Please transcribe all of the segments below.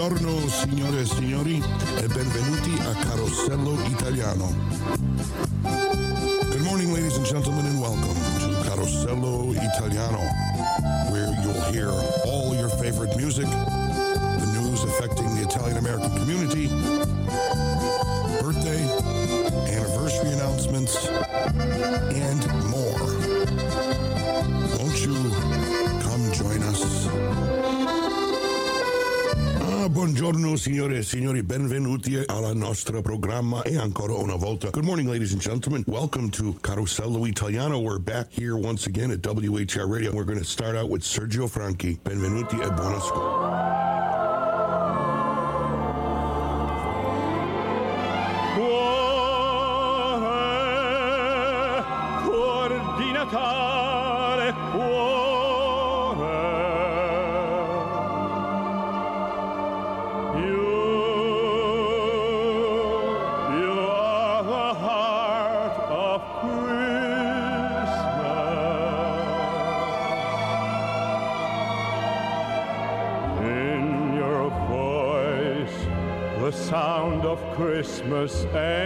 Buongiorno signore e signori e benvenuti a Carosello Italiano. Buongiorno signore e signori, benvenuti alla nostra programma e ancora una volta. Good morning ladies and gentlemen. Welcome to Carosello Italiano. We're back here once again at WHR Radio. We're going to start out with Sergio Franchi. Benvenuti e buon ascolto. Christmas eh?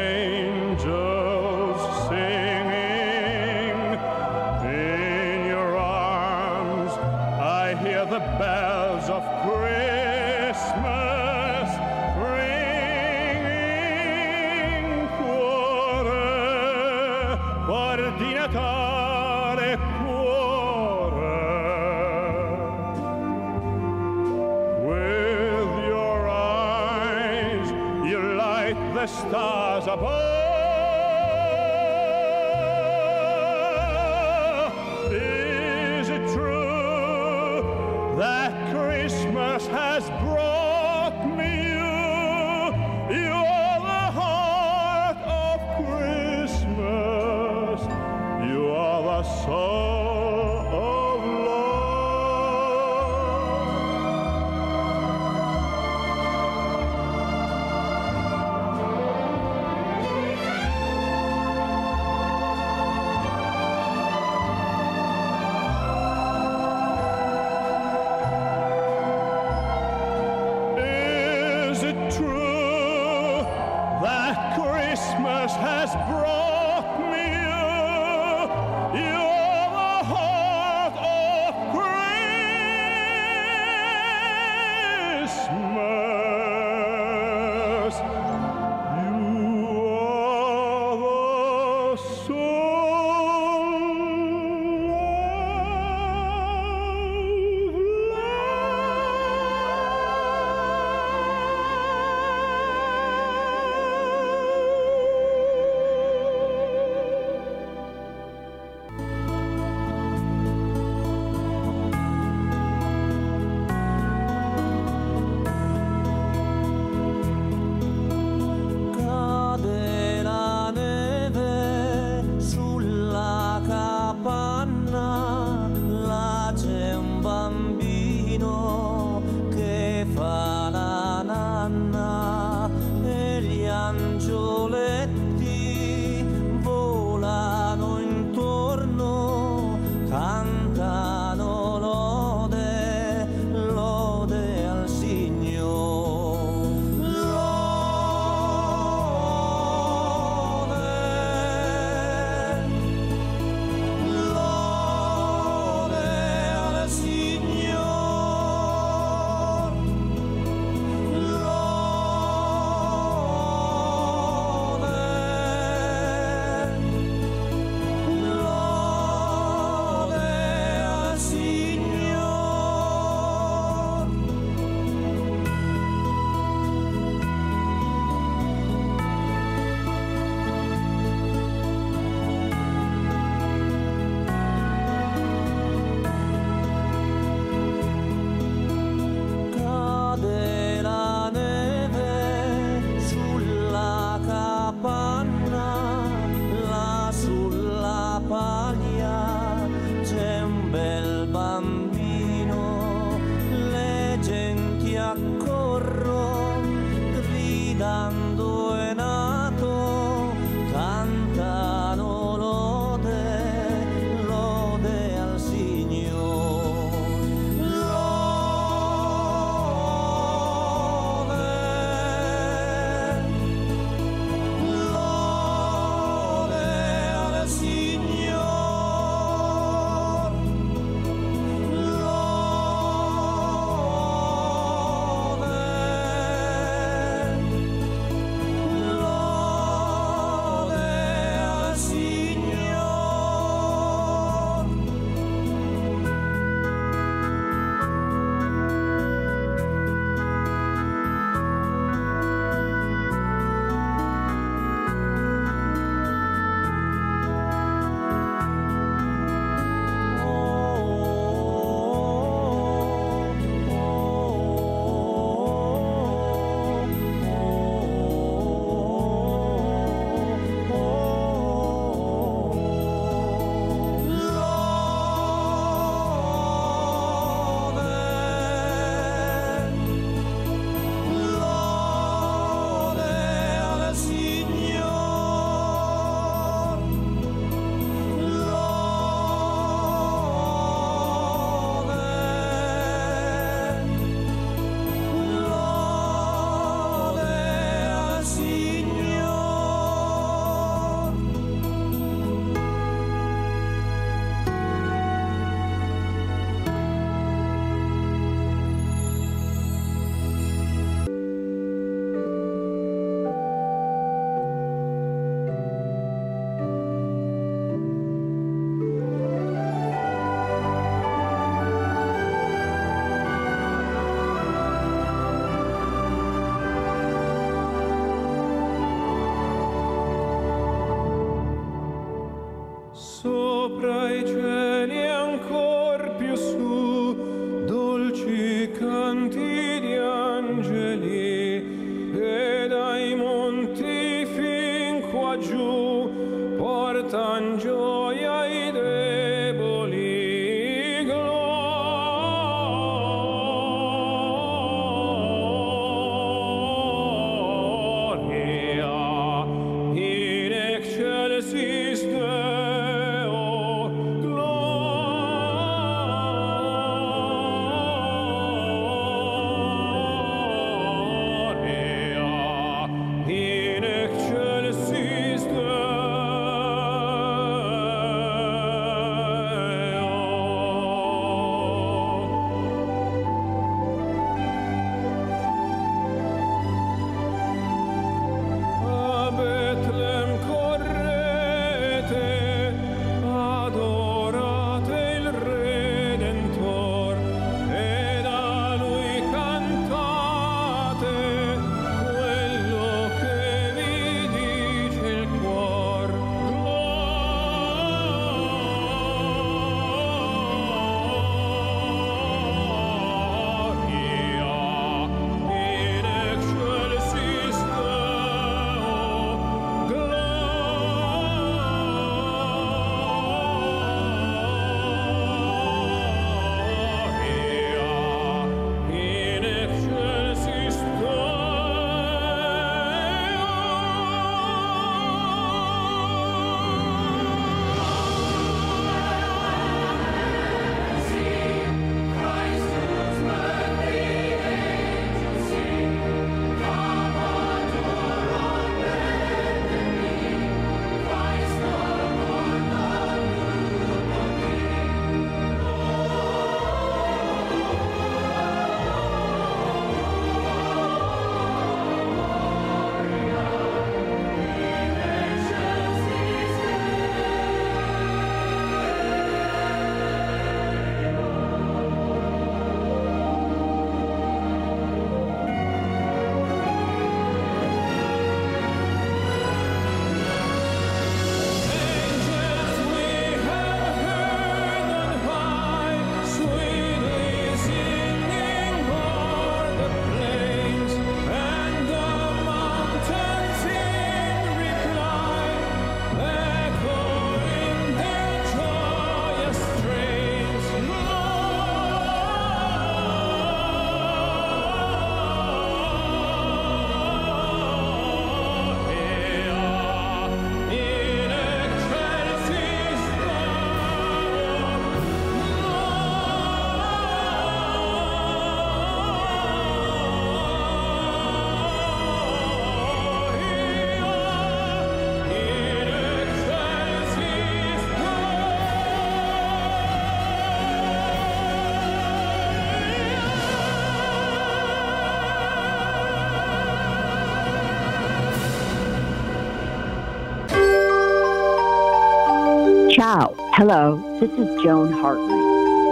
Hello. This is Joan Hartley,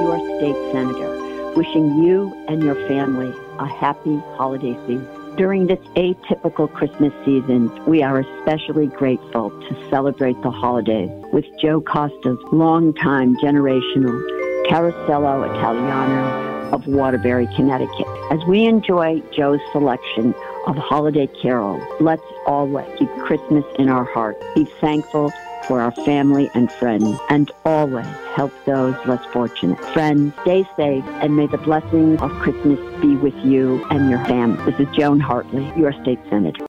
your state senator, wishing you and your family a happy holiday season. During this atypical Christmas season, we are especially grateful to celebrate the holidays with Joe Costa's longtime generational Carosello Italiano of Waterbury, Connecticut. As we enjoy Joe's selection of holiday carols, let's always keep Christmas in our hearts. Be thankful for our family and friends, and always help those less fortunate. Friends, stay safe, and may the blessings of Christmas be with you and your family. This is Joan Hartley, your state senator.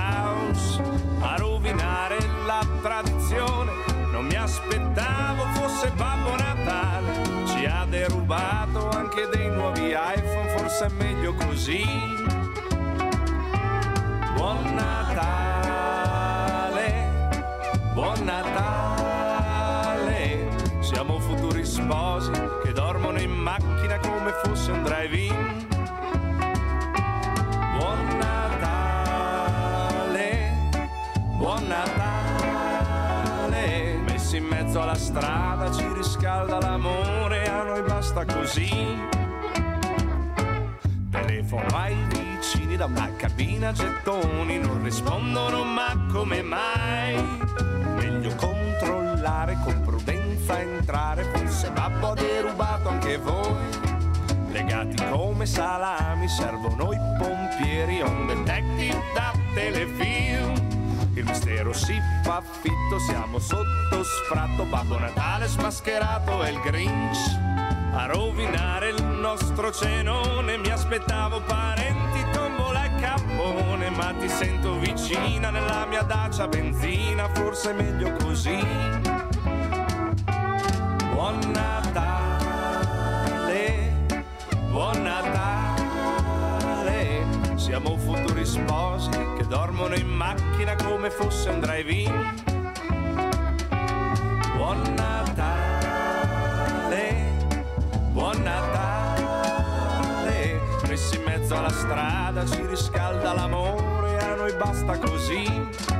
Raus. A rovinare la tradizione, non mi aspettavo fosse Babbo Natale. Ci ha derubato anche dei nuovi iPhone, forse è meglio così. Strada ci riscalda l'amore, a noi basta così. Telefono ai vicini da una cabina gettoni, non rispondono ma come mai? Meglio controllare con prudenza entrare, forse babbo ha derubato anche voi. Legati come salami servono i pompieri, un detective da telefilm. Il mistero. Si fa fitto, siamo sotto sfratto, Babbo Natale smascherato e il Grinch. A rovinare il nostro cenone. Mi aspettavo parenti, tombola e cappone, ma ti sento vicina nella mia dacia. Benzina, forse è meglio così. Buon Natale, buon Natale, siamo futuri sposi dormono in macchina come fosse un drive-in. Buon Natale, buon Natale, messi in mezzo alla strada ci riscalda l'amore, a noi basta così.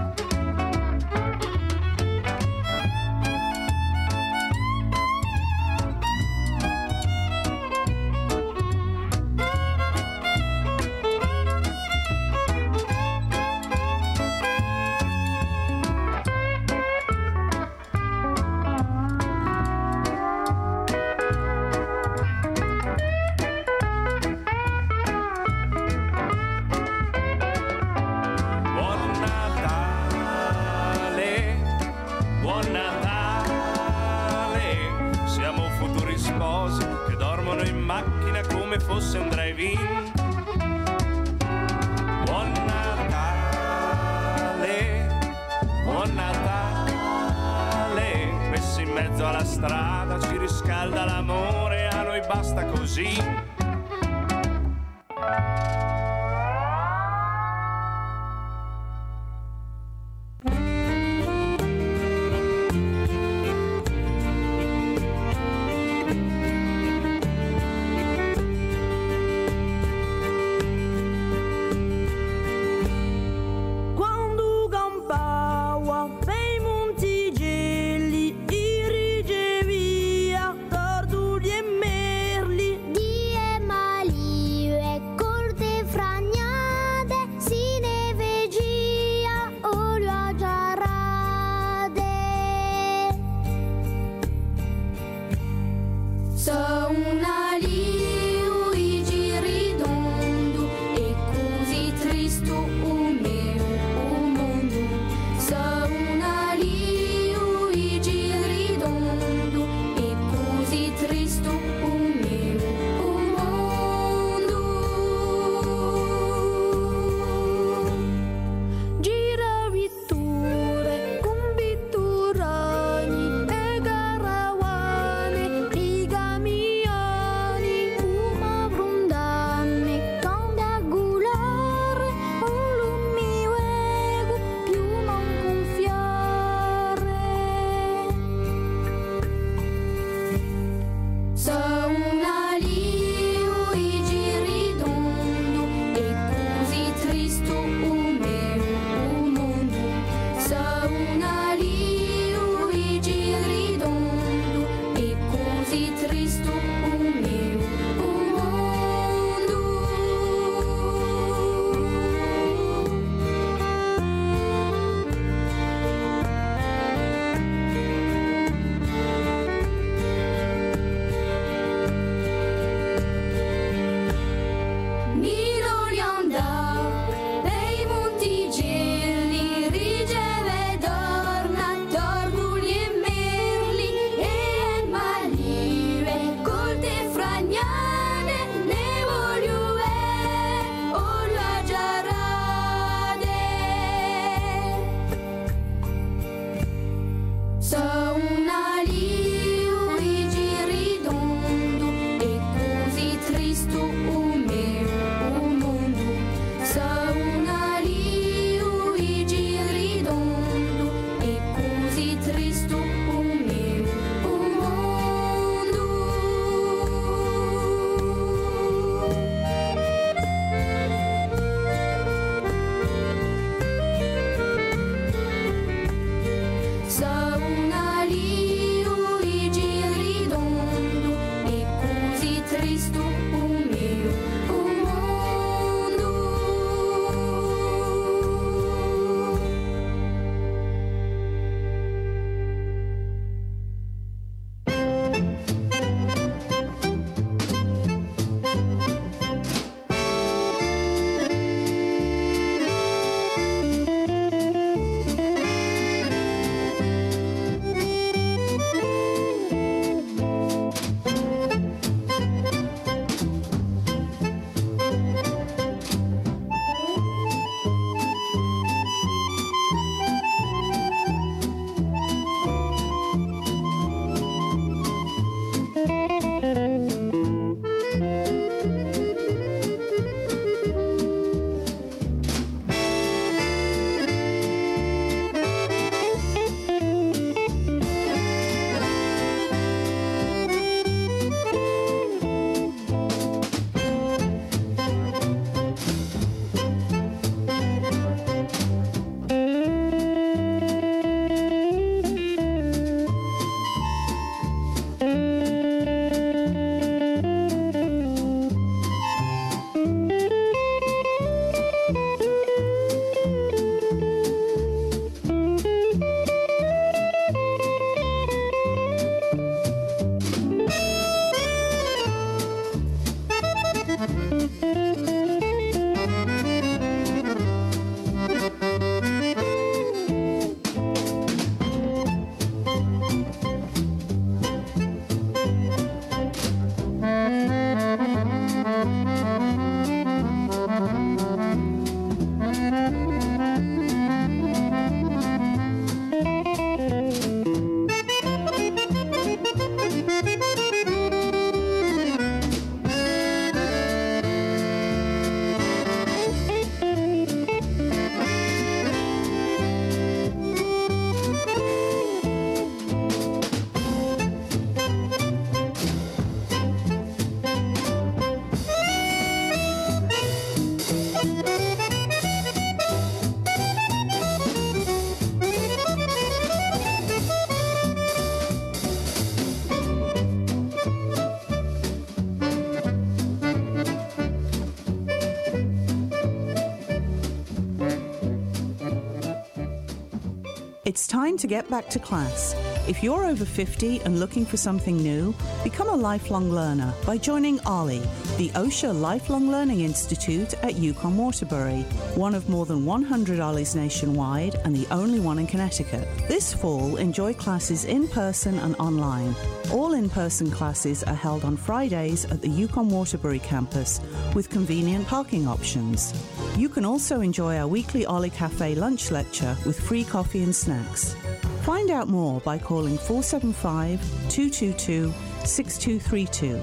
It's time to get back to class. If you're over 50 and looking for something new, become a lifelong learner by joining OLLI, the Osher Lifelong Learning Institute at UConn Waterbury, one of more than 100 OLLIs nationwide and the only one in Connecticut. This fall, enjoy classes in person and online. All in person classes are held on Fridays at the UConn Waterbury campus with convenient parking options. You can also enjoy our weekly OLLI Cafe lunch lecture with free coffee and snacks. Find out more by calling 475 222 6232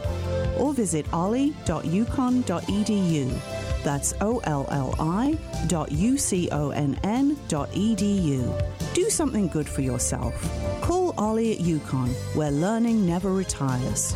or visit olli.uconn.edu. That's O L L I dot U C O N N dot edu. Do something good for yourself. Call OLLI at UConn, where learning never retires.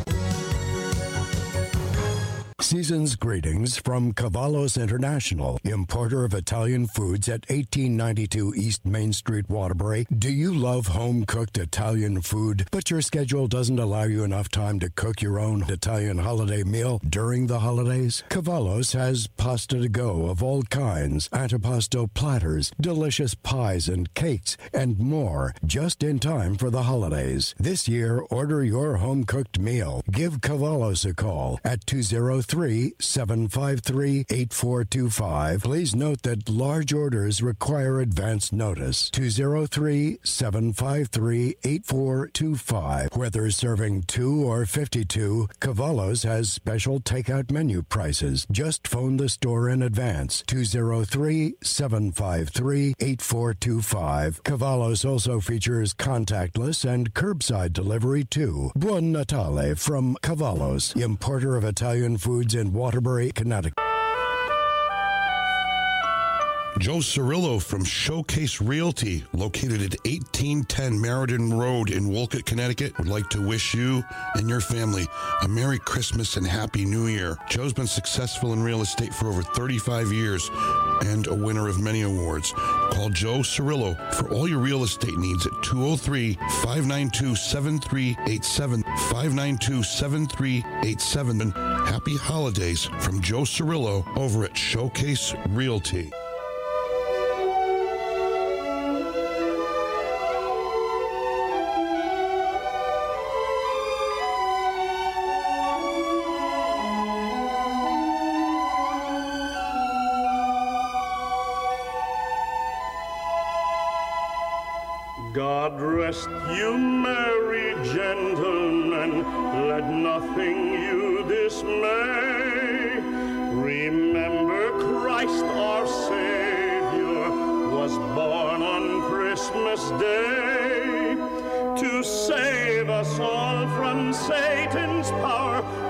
Season's greetings from Cavallos International, importer of Italian foods at 1892 East Main Street, Waterbury. Do you love home cooked Italian food, but your schedule doesn't allow you enough time to cook your own Italian holiday meal during the holidays? Cavallos has pasta to go of all kinds, antipasto platters, delicious pies and cakes, and more, just in time for the holidays. This year, order your home cooked meal. Give Cavallos a call at 203 753 8425. Please note that large orders require advance notice. 203 753 8425. Whether serving 2 or 52, Cavallos has special takeout menu prices. Just phone the store in advance. 203 753 8425. Cavallos also features contactless and curbside delivery too. Buon Natale from Cavallos, importer of Italian foods in Waterbury, Connecticut. Joe Cirillo from Showcase Realty, located at 1810 Meriden Road in Wolcott, Connecticut, would like to wish you and your family a Merry Christmas and Happy New Year. Joe's been successful in real estate for over 35 years and a winner of many awards. Call Joe Cirillo for all your real estate needs at 203 592 7387. 592 7387. And happy holidays from Joe Cirillo over at Showcase Realty. God rest you, merry gentlemen, let nothing you dismay. Remember Christ our Savior was born on Christmas Day to save us all from Satan's power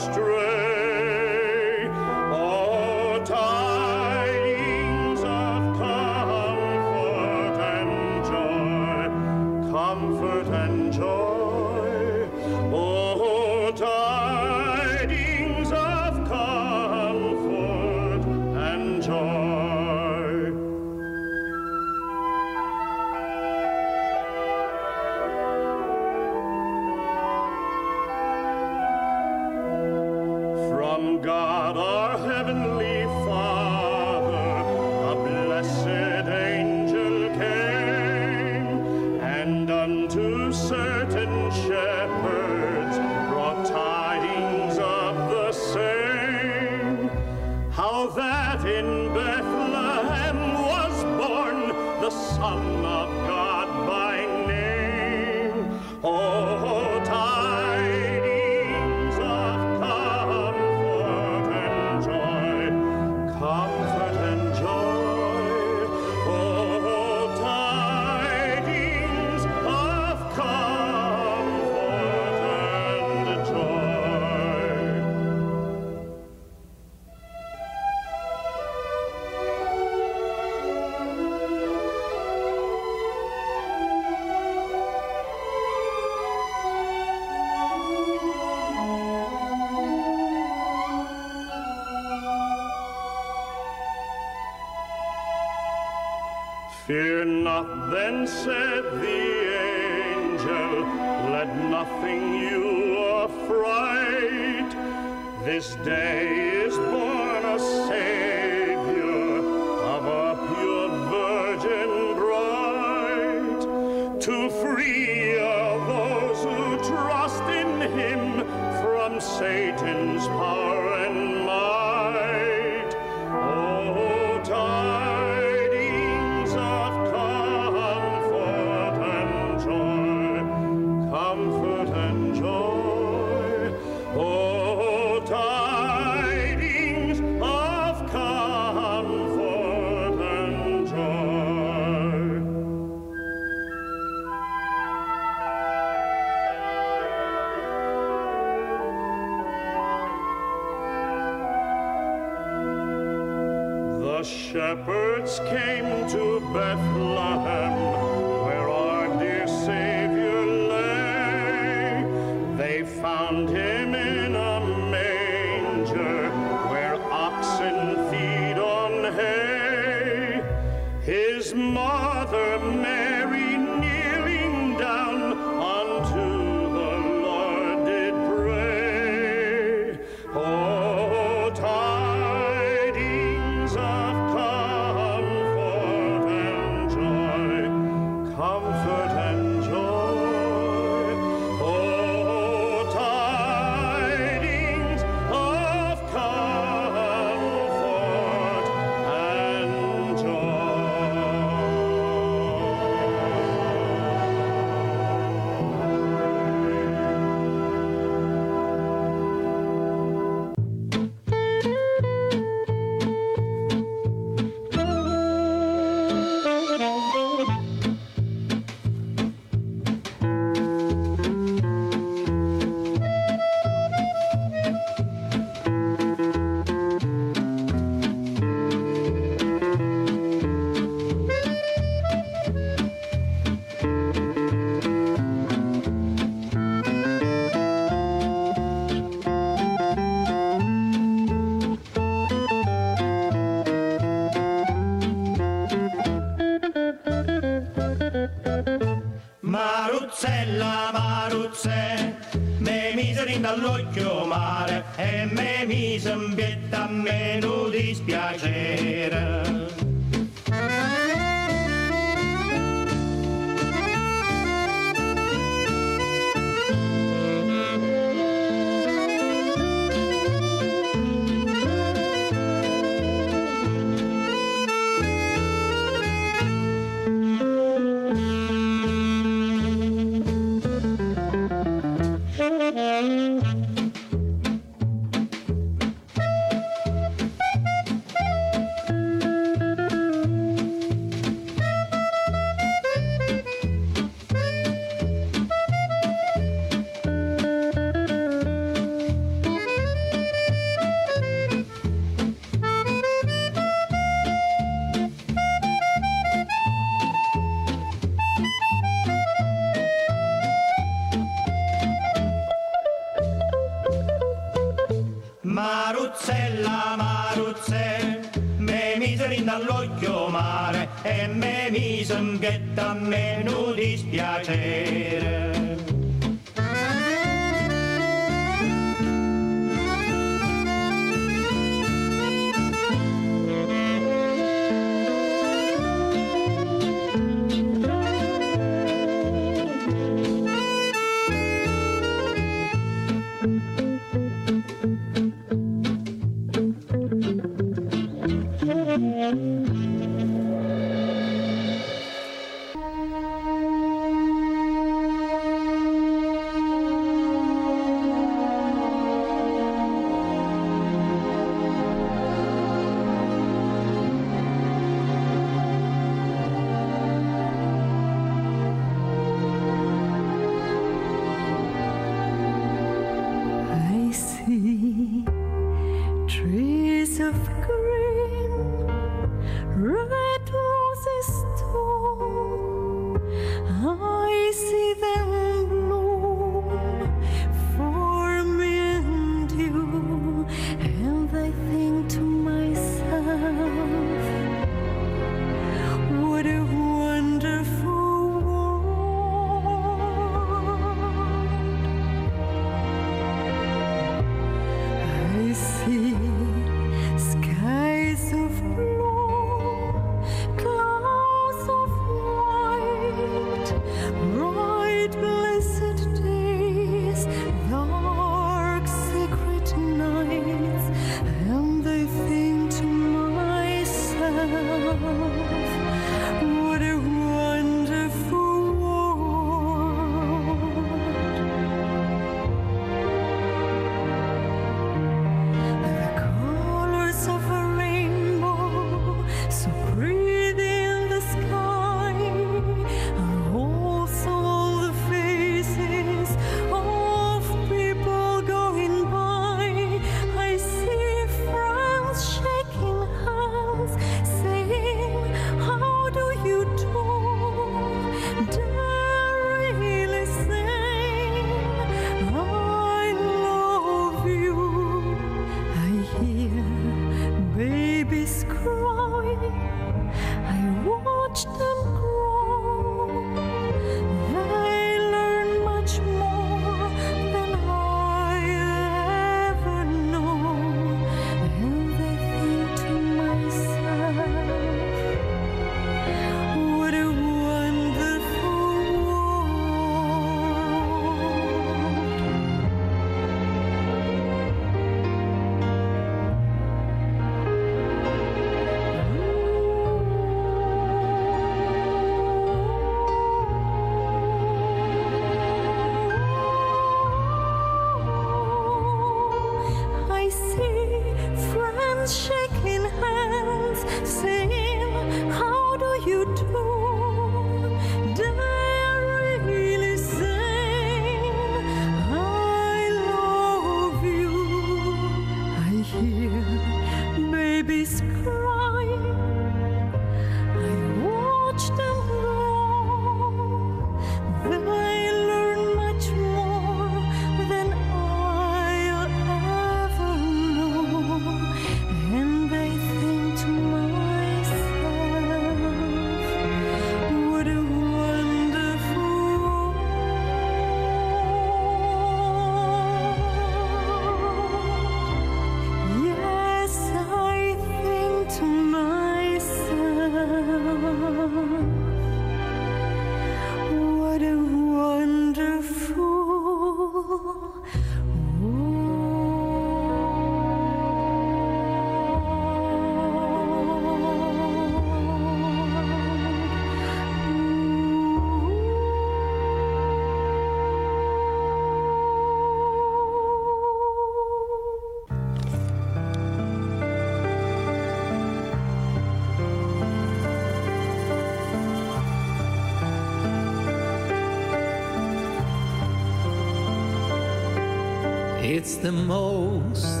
it's the most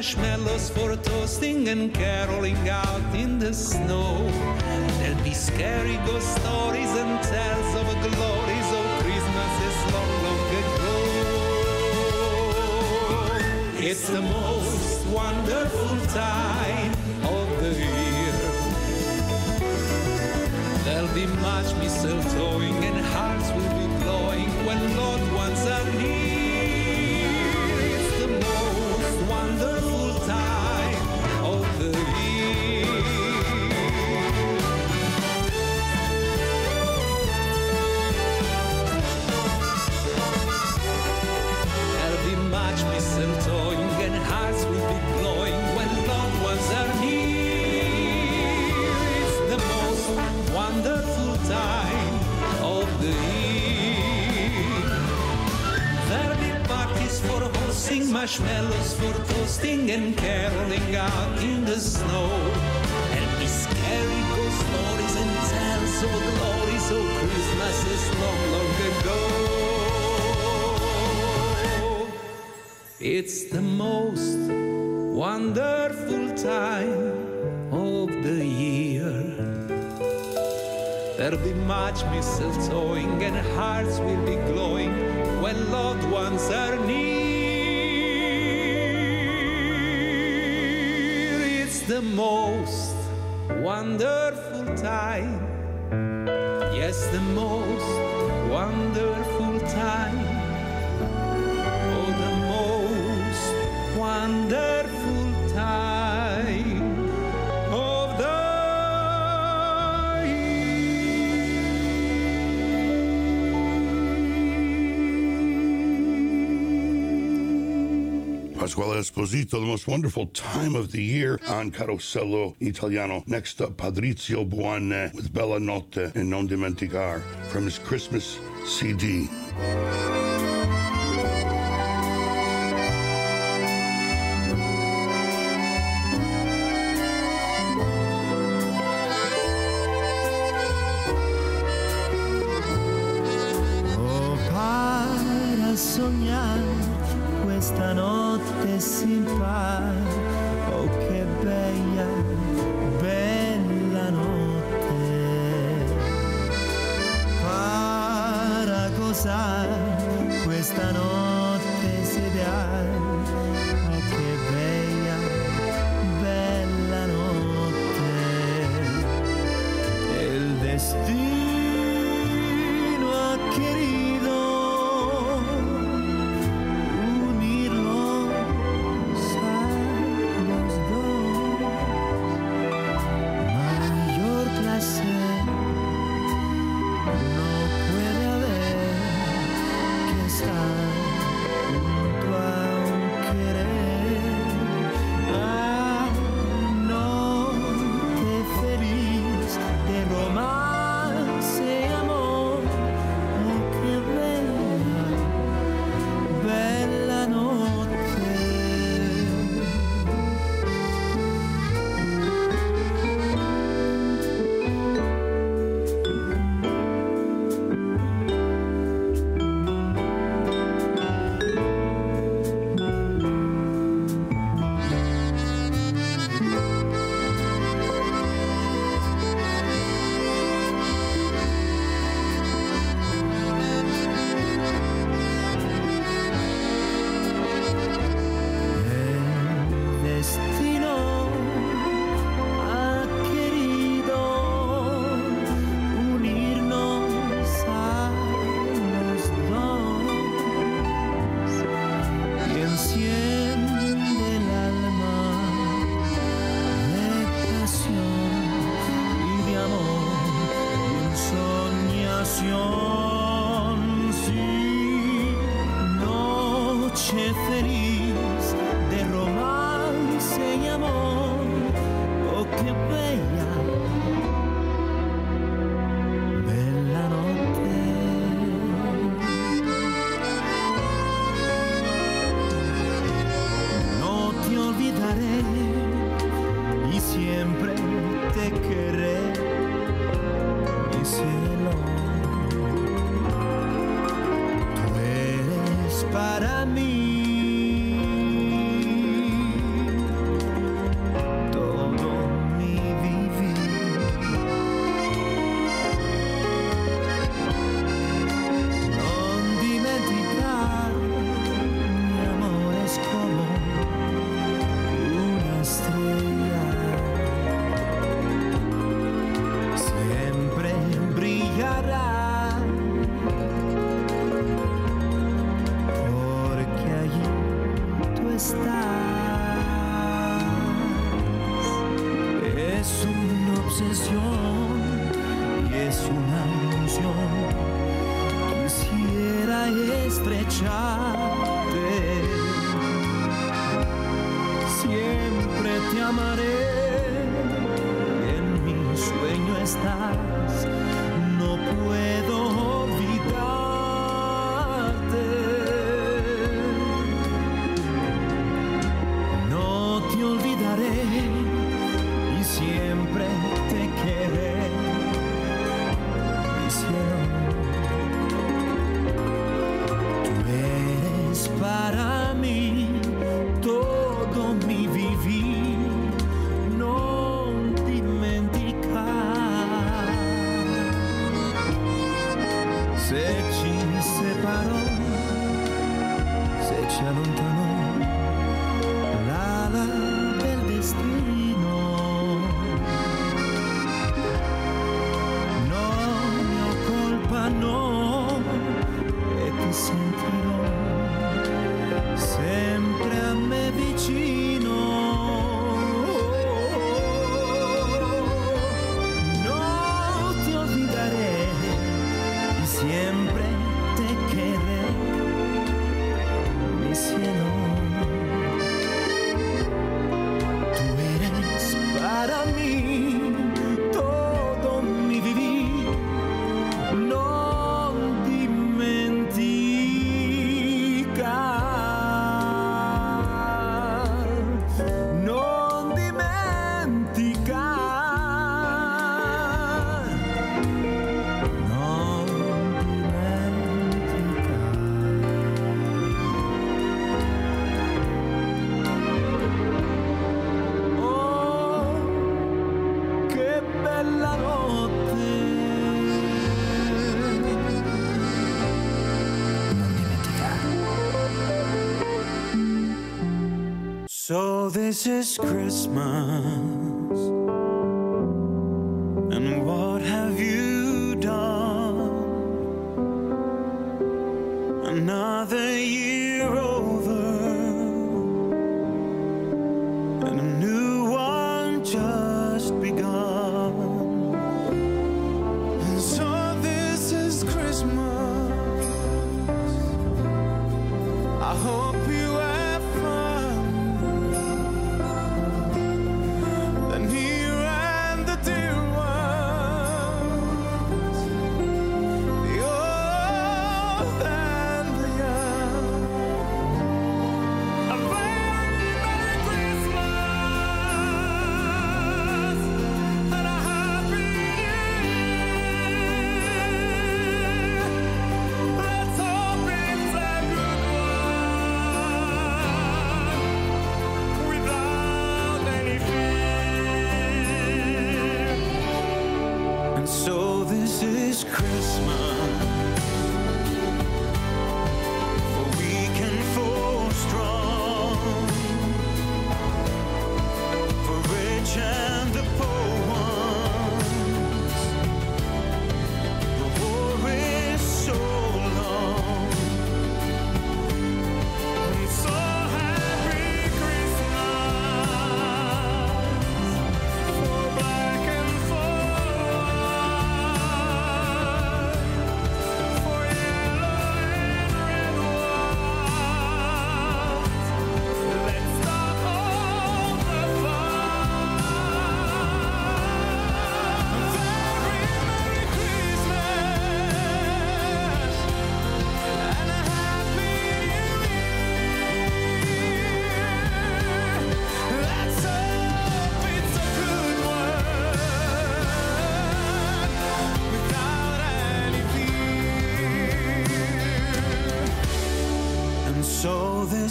marshmallows for toasting and caroling out in the snow. There'll be scary ghost stories and tales of glories oh, of Christmases long, long ago. It's the most wonderful time of the year. There'll be much mistletoe. coasting and caroling out in the snow. And Miss scary ghost stories and tales of glory, so Christmas is long, long ago. It's the most wonderful time of the year. There'll be much mistletoeing and hearts will be glowing when loved ones are near. the most wonderful time. Yes, the most wonderful time. as well as Posito, the most wonderful time of the year on Carosello Italiano. Next up, Patrizio Buanne with Bella Notte and Non Dimenticar from his Christmas CD. This is Christmas.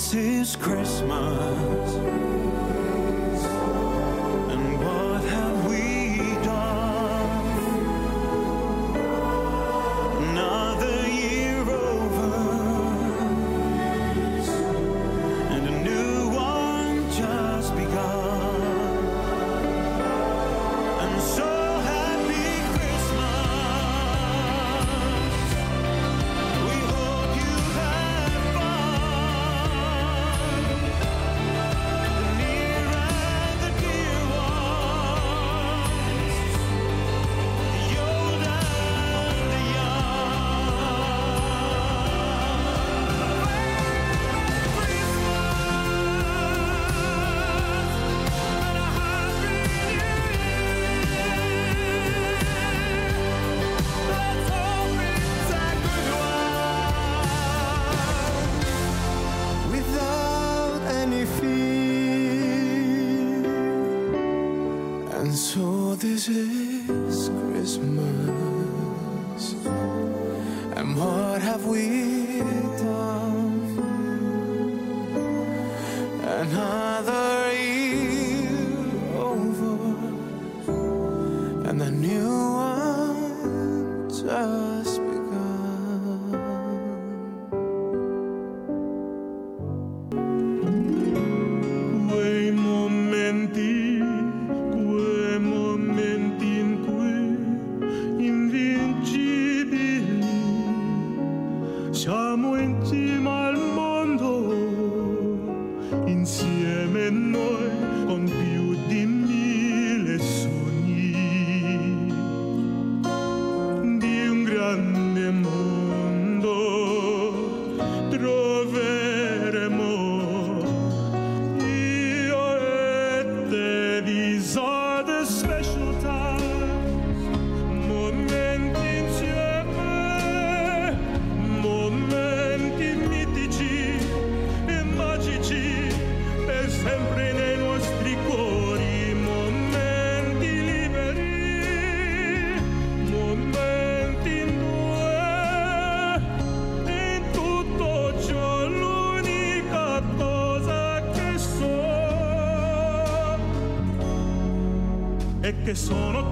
This is Christmas. This is Christmas. che sono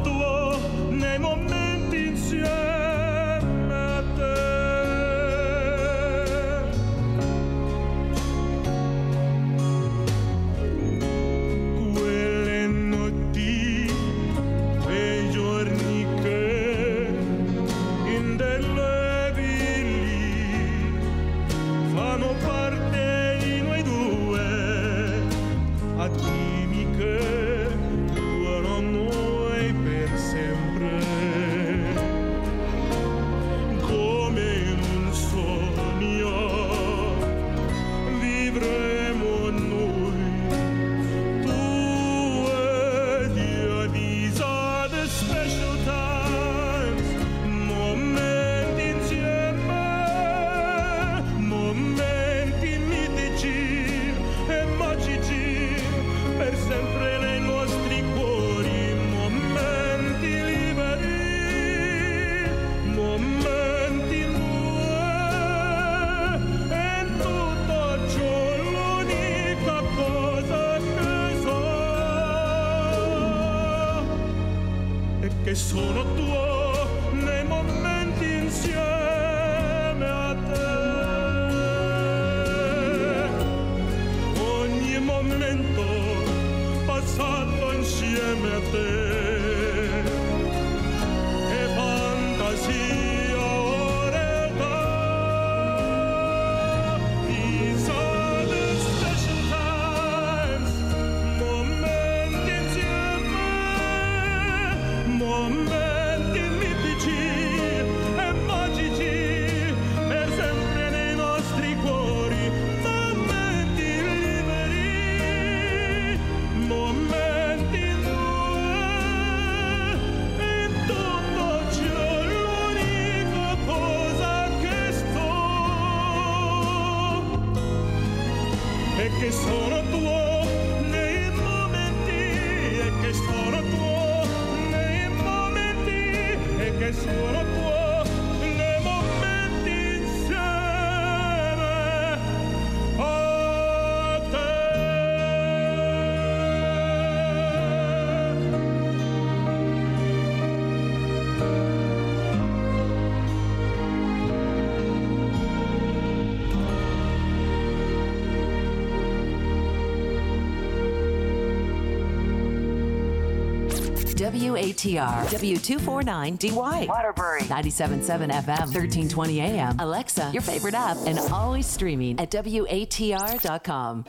WATR, W249DY, Waterbury, 97.7 FM, 1320 AM. Alexa, your favorite app, and always streaming at WATR.com.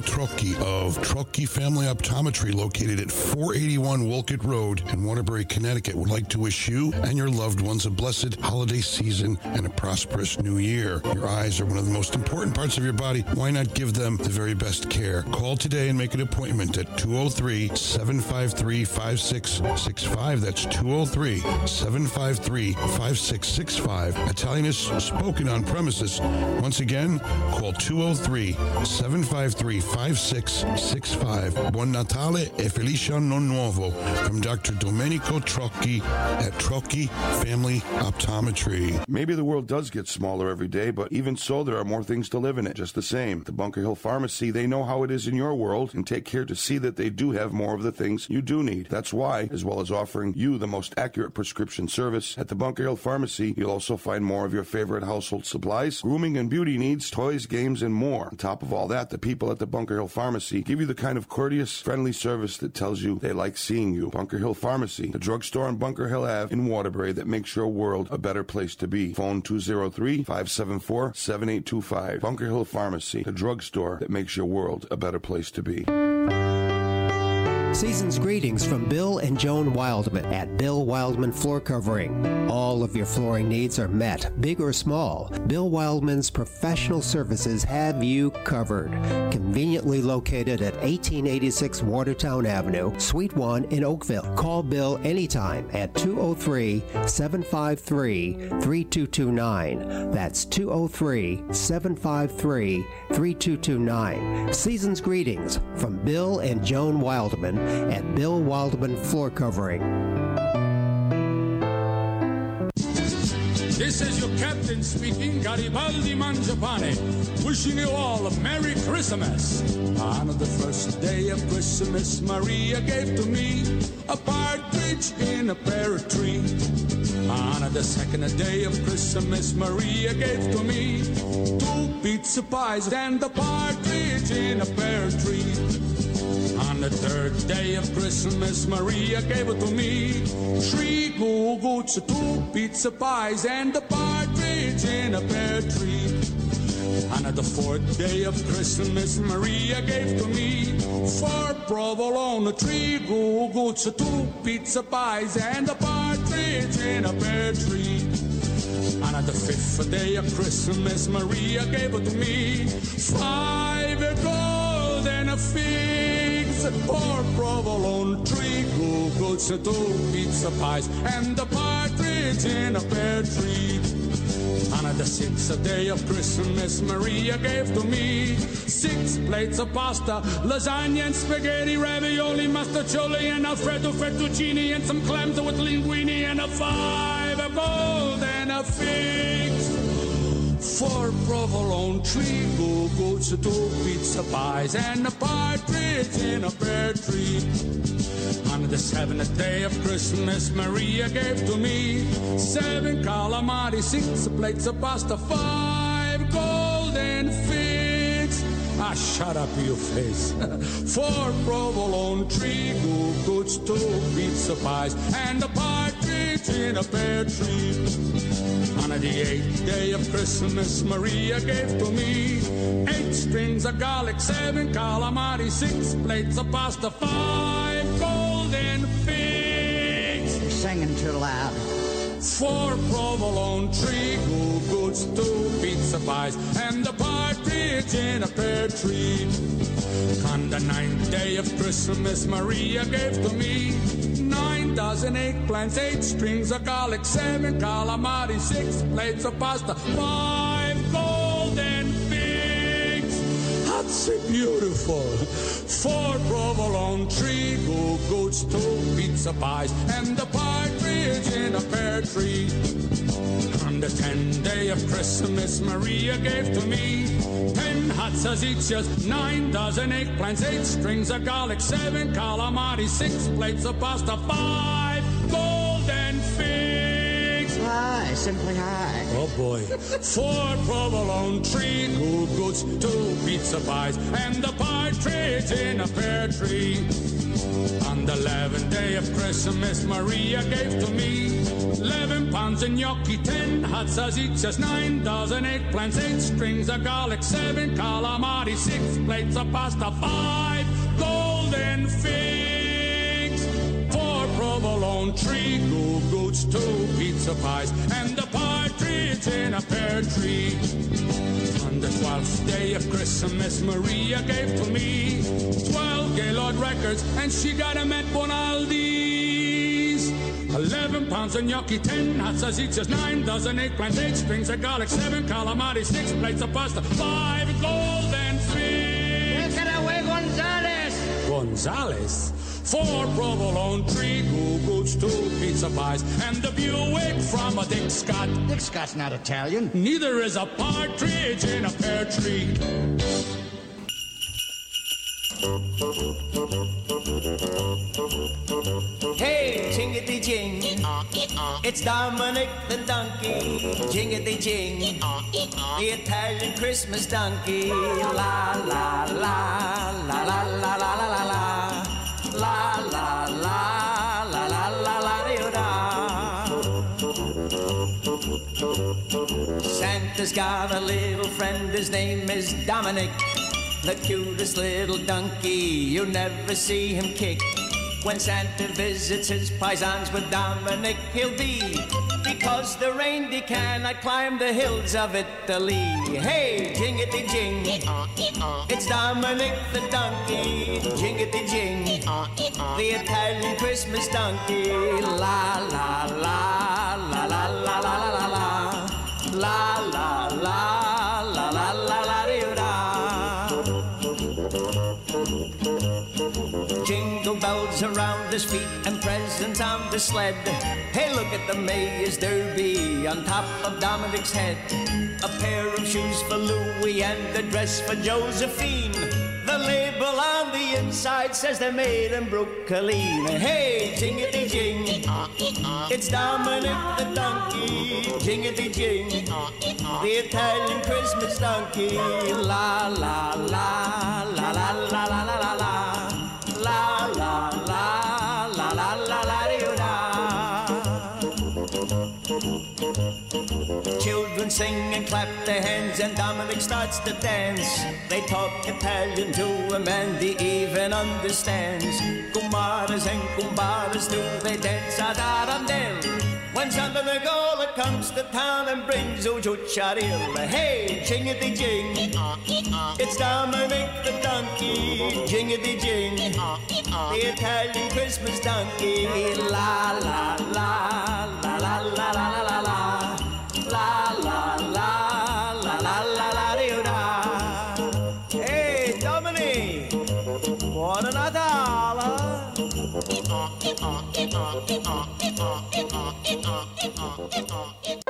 Trocchi of Trocchi Family Optometry, located at 481 Wolcott Road in Waterbury, Connecticut, would like to wish you and your loved ones a blessed holiday season and a prosperous new year. Your eyes are one of the most important parts of your body. Why not give them the very best care? Call today and make an appointment at 203 753 5665. That's 203 753 5665. Italian is spoken on premises. Once again, call 203 753 5665. Buon Natale e Felice Anno Nuovo from Dr. Domenico Trocchi at Trocchi Family Optometry. Maybe the world does get smaller every day, but even so, there are more things to live in it, just the same. The Bunker Hill Pharmacy, they know how it is in your world and take care to see that they do have more of the things you do need. That's why, as well as offering you the most accurate prescription service, at the Bunker Hill Pharmacy, you'll also find more of your favorite household supplies, grooming and beauty needs, toys, games, and more. On top of all that, the people at the Bunker Hill Pharmacy give you the kind of courteous, friendly service that tells you they like seeing you. Bunker Hill Pharmacy, the drugstore on Bunker Hill Ave in Waterbury that makes your world a better place to be. Phone 203 574 7825. Bunker Hill Pharmacy, the drugstore that makes your world a better place to be. Season's greetings from Bill and Joan Wildman at Bill Wildman Floor Covering. All of your flooring needs are met, big or small. Bill Wildman's professional services have you covered. Conveniently located at 1886 Watertown Avenue, Suite 1 in Oakville. Call Bill anytime at 203 753 3229. That's 203 753 3229. Season's greetings from Bill and Joan Wildman at Bill Wildman Floor Covering. This is your captain speaking, Garibaldi Mangiapane, wishing you all a Merry Christmas. On the first day of Christmas, Maria gave to me a partridge in a pear tree. On the second day of Christmas, Maria gave to me two pizza pies and a partridge in a pear tree. On the third day of Christmas, Maria gave it to me. Three goo-goots, two pizza pies, and a partridge in a pear tree. On the fourth day of Christmas, Maria gave to me four provolone, three goo-goots, two pizza pies, and a partridge in a pear tree. On the fifth day of Christmas, Maria gave it to me five golden figs, four provolone, three goo-goots, two pizza pies, and a partridge in a pear tree. On the sixth day of Christmas, Maria gave to me six plates of pasta, lasagna and spaghetti, ravioli, mostaccioli, and Alfredo fettuccine, and some clams with linguine, and a five of a figs. Four provolone, three goo-goots, two pizza pies, and a partridge in a pear tree. On the seventh day of Christmas, Maria gave to me seven calamari, six plates of pasta, five golden figs. Ah, shut up, you face. Four provolone, three goo-goots, two pizza pies, and a partridge in a pear tree. On the eighth day of Christmas, Maria gave to me eight strings of garlic, seven calamari, six plates of pasta, five golden figs. You're singing too loud. Four provolone, three goo-goots, two pizza pies, and a partridge in a pear tree. On the ninth day of Christmas, Maria gave to me dozen eggplants, eight strings of garlic, seven calamari, six plates of pasta, five golden figs. That's it beautiful. Four provolone, three goo-goots, two pizza pies, and a partridge in a pear tree. On the tenth day of Christmas, Maria gave to me ten hot salsichas, nine dozen eggplants, eight strings of garlic, seven calamari, six plates of pasta, five golden figs. Hi, simply hi. Oh boy. Four provolone, three goo-goots, two pizza pies, and a partridge in a pear tree. On the eleventh day of Christmas, Maria gave to me eleven pounds of gnocchi, ten hot salsichas, nine dozen eggplants, eight strings of garlic, seven calamari, six plates of pasta, five golden figs, four provolone, three goo goots, two pizza pies, and a partridge in a pear tree. On the twelfth day of Christmas, Maria gave to me twelve Gaylord records, and she got 'em at Bonaldi's. Eleven pounds of gnocchi, ten hot salsichas, nine dozen eggplants, eight strings of garlic, seven calamari, six plates of pasta, five golden figs. Gonzales. Gonzales. Four provolone, three goo goots, two pizza pies, and the Buick from a Dick Scott. Dick Scott's not Italian. Neither is a partridge in a pear tree. It's Dominic the donkey. Jingity jing. The Italian Christmas donkey. La la la la la la la la la la. La la la la la la la da. Santa's got a little friend, his name is Dominic. The cutest little donkey, you never see him kick. When Santa visits his paisans with Dominic, he'll be because the reindeer cannot climb the hills of Italy. Hey, jingity jing, it's Dominic the donkey. Jingity jing, the Italian Christmas donkey. La la la la la la la presents on the sled. Hey, look at the Mayor's Derby on top of Dominic's head. A pair of shoes for Louis and a dress for Josephine. The label on the inside says they're made in Brooklyn. Hey, jingity jing, it's Dominic the donkey. Jingity jing, the Italian Christmas donkey. La la la la la la la la. La sing and clap their hands, and Dominic starts to dance. They talk Italian to a man he even understands. Kumaras and kumbaras do they dance ad Arundel. When Santa Nicola comes to town and brings Ujucharil, hey, jingity jing, it's Dominic the donkey, jingity jing, the Italian Christmas donkey, la la la la la la la la. La la la la la la la la Hey Dominique Buon Natale uh, uh, uh, uh, uh, uh, uh, uh, uh.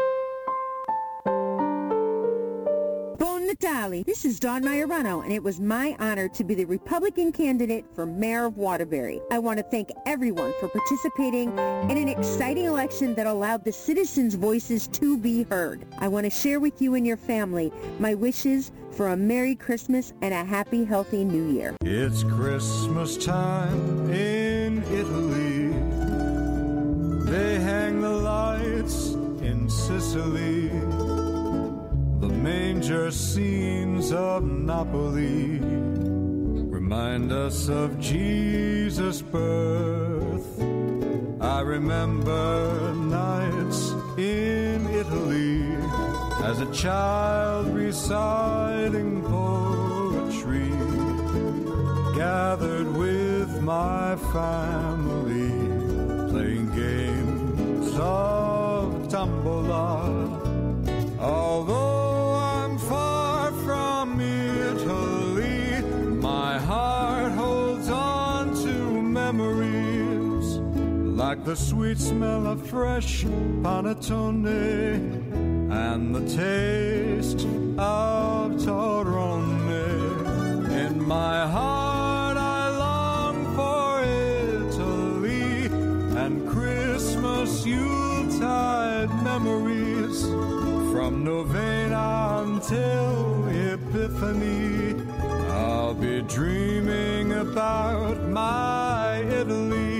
Natale. This is Dawn Maiorano, and it was my honor to be the Republican candidate for mayor of Waterbury. I want to thank everyone for participating in an exciting election that allowed the citizens' voices to be heard. I want to share with you and your family my wishes for a Merry Christmas and a happy, healthy New Year. It's Christmas time in Italy. They hang the lights in Sicily. Manger scenes of Napoli remind us of Jesus' birth. I remember nights in Italy as a child reciting poetry, gathered with my family, playing games of tombola. Although like the sweet smell of fresh panettone and the taste of torrone. In my heart, I long for Italy and Christmas Yuletide memories from Novena until Epiphany. I'll be dreaming about my Italy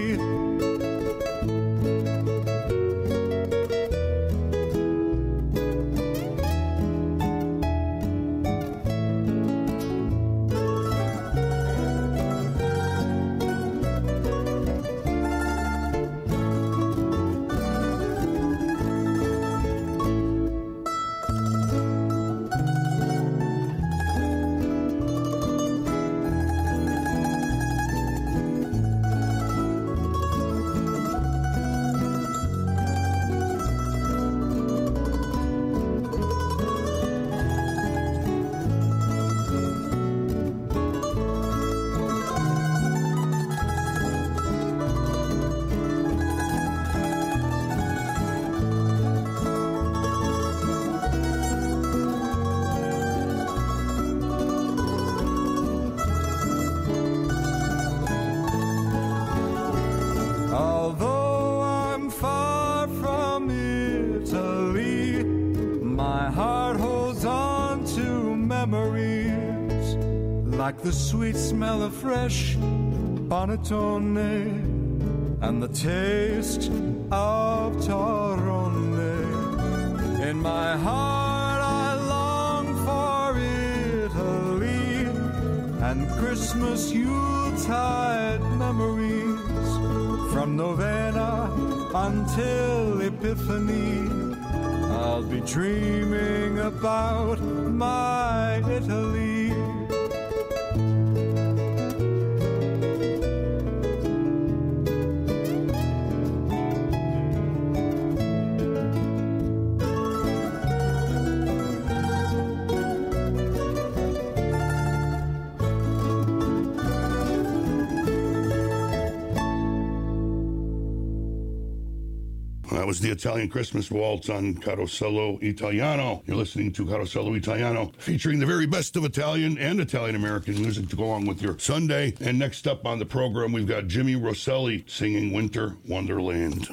like the sweet smell of fresh panettone and the taste of torrone. In my heart, I long for Italy and Christmas Yuletide memories from Novena until Epiphany. I'll be dreaming about my Italy. was the Italian Christmas Waltz on Carosello Italiano. You're listening to Carosello Italiano, featuring the very best of Italian and Italian American music to go along with your Sunday. And next up on the program, we've got Jimmy Roselli singing Winter Wonderland.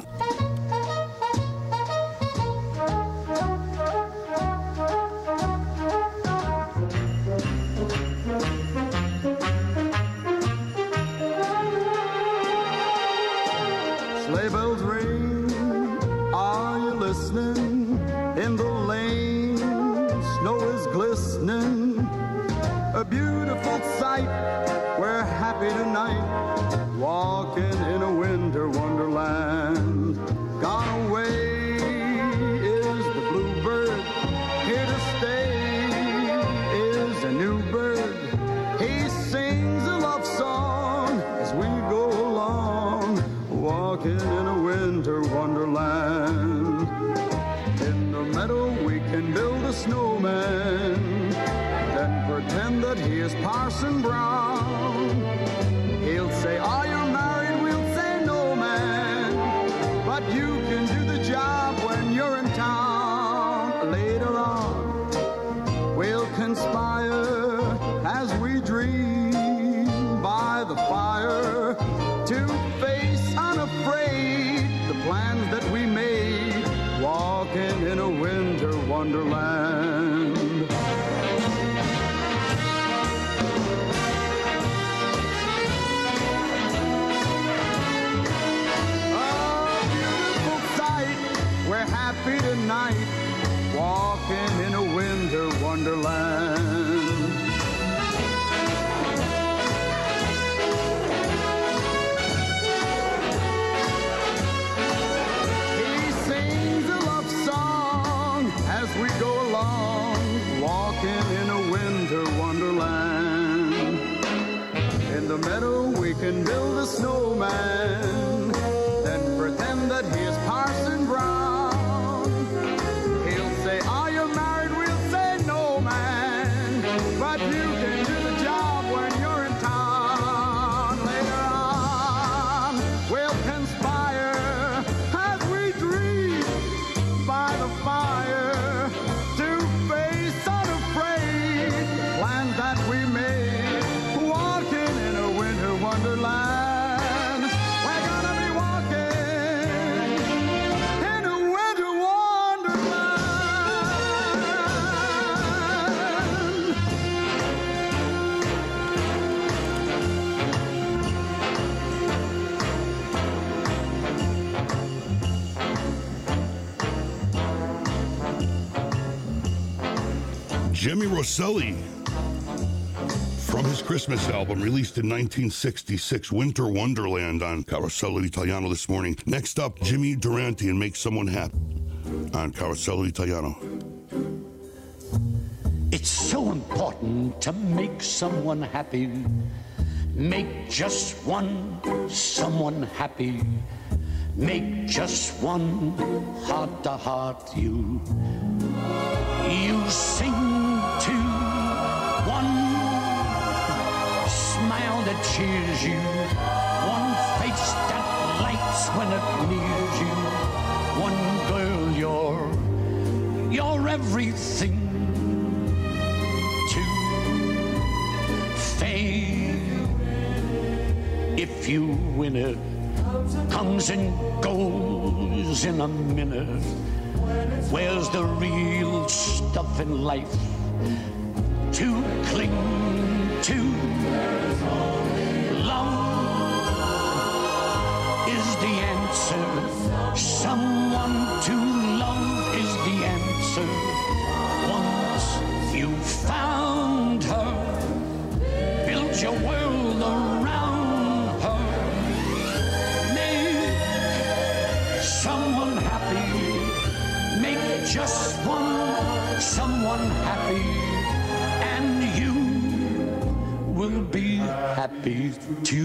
Roselli from his Christmas album released in 1966, Winter Wonderland on Carosello Italiano this morning. Next up, Jimmy Durante and Make Someone Happy on Carosello Italiano. It's so important to make someone happy. Make just one someone happy. Make just one heart to heart you. You sing cheers you, one face that lights when it nears you, one girl you're, you're everything to fame. If you win it, comes and goes in a minute. Where's the real stuff in life happy too.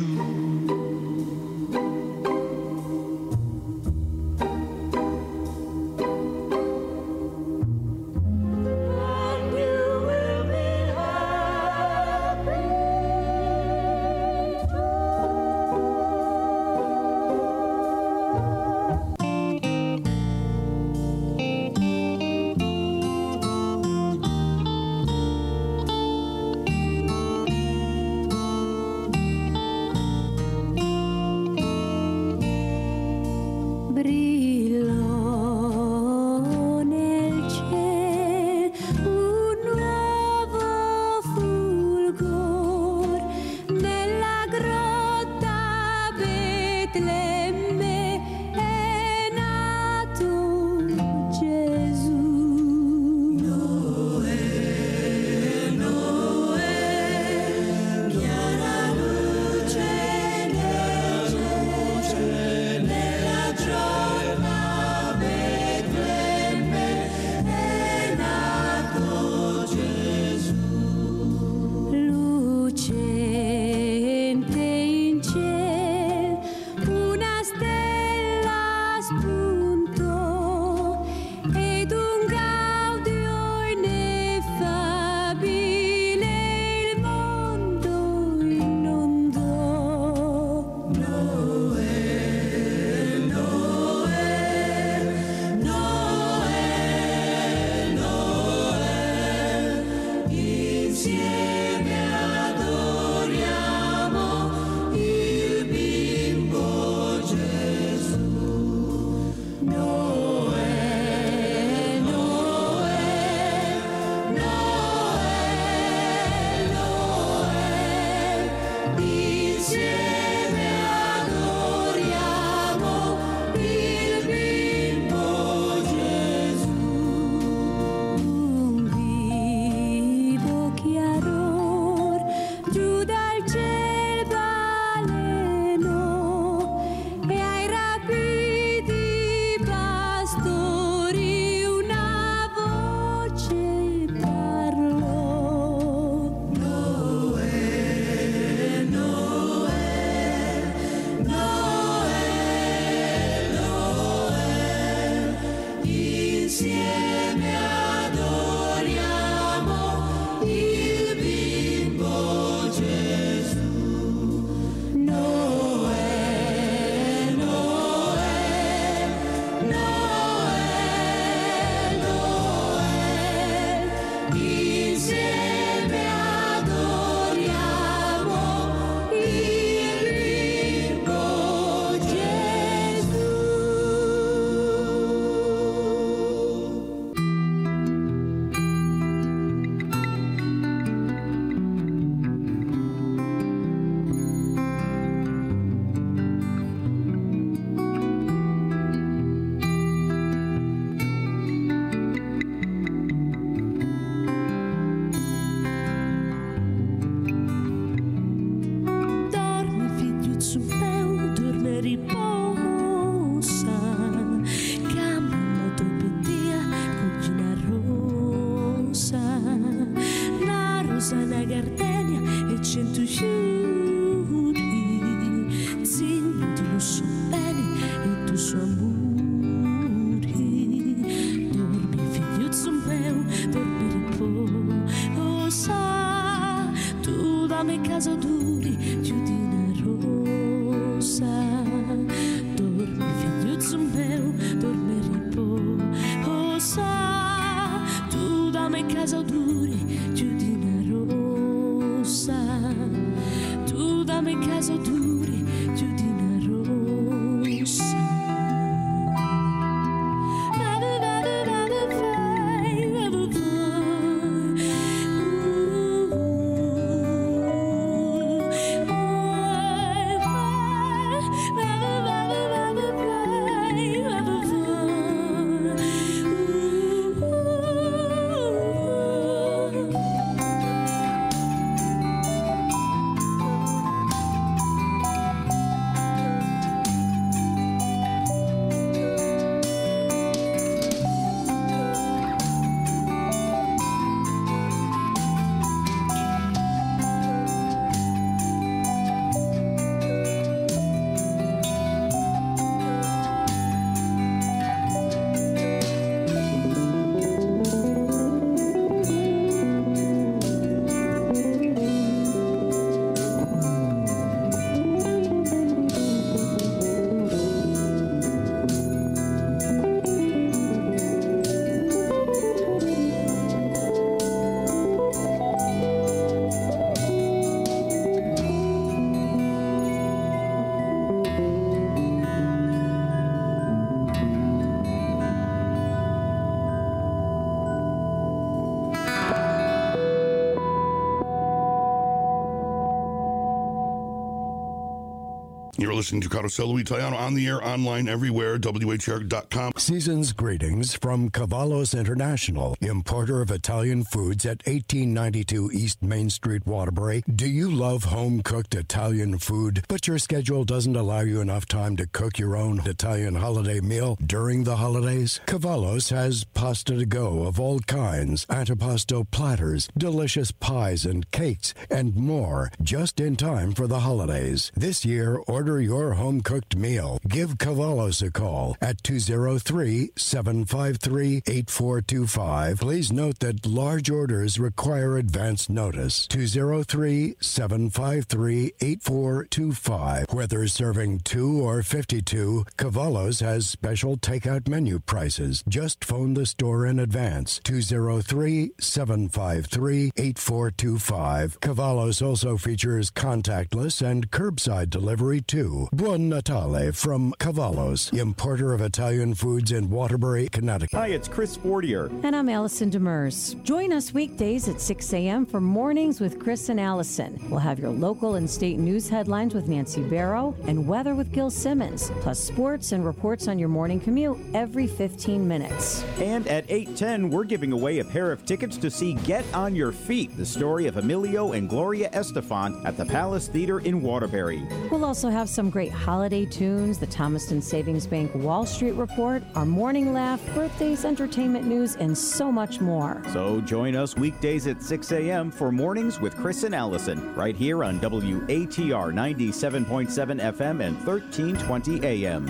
Listening to Carosello Italiano on the air, online, everywhere, WATR.com. Season's greetings from Cavallos International, importer of Italian foods at 1892 East Main Street, Waterbury. Do you love home cooked Italian food, but your schedule doesn't allow you enough time to cook your own Italian holiday meal during the holidays? Cavallos has pasta to go of all kinds, antipasto platters, delicious pies and cakes, and more, just in time for the holidays. This year, order your home cooked meal. Give Cavallos a call at 203 753 8425. Please note that large orders require advance notice. 203 753 8425. Whether serving 2 or 52, Cavallos has special takeout menu prices. Just phone the store in advance. 203 753 8425. Cavallos also features contactless and curbside delivery too. Buon Natale from Cavallos, importer of Italian foods in Waterbury, Connecticut. Hi, it's Chris Fortier. And I'm Allison Demers. Join us weekdays at 6 a.m. for Mornings with Chris and Allison. We'll have your local and state news headlines with Nancy Barrow and weather with Gil Simmons, plus sports and reports on your morning commute every 15 minutes. And at 8:10, we're giving away a pair of tickets to see Get on Your Feet, the story of Emilio and Gloria Estefan at the Palace Theater in Waterbury. We'll also have some great holiday tunes, the Thomaston Savings Bank Wall Street Report, our morning laugh, birthdays, entertainment news, and so much more. So join us weekdays at 6 a.m. for Mornings with Chris and Allison, right here on WATR 97.7 FM and 1320 AM.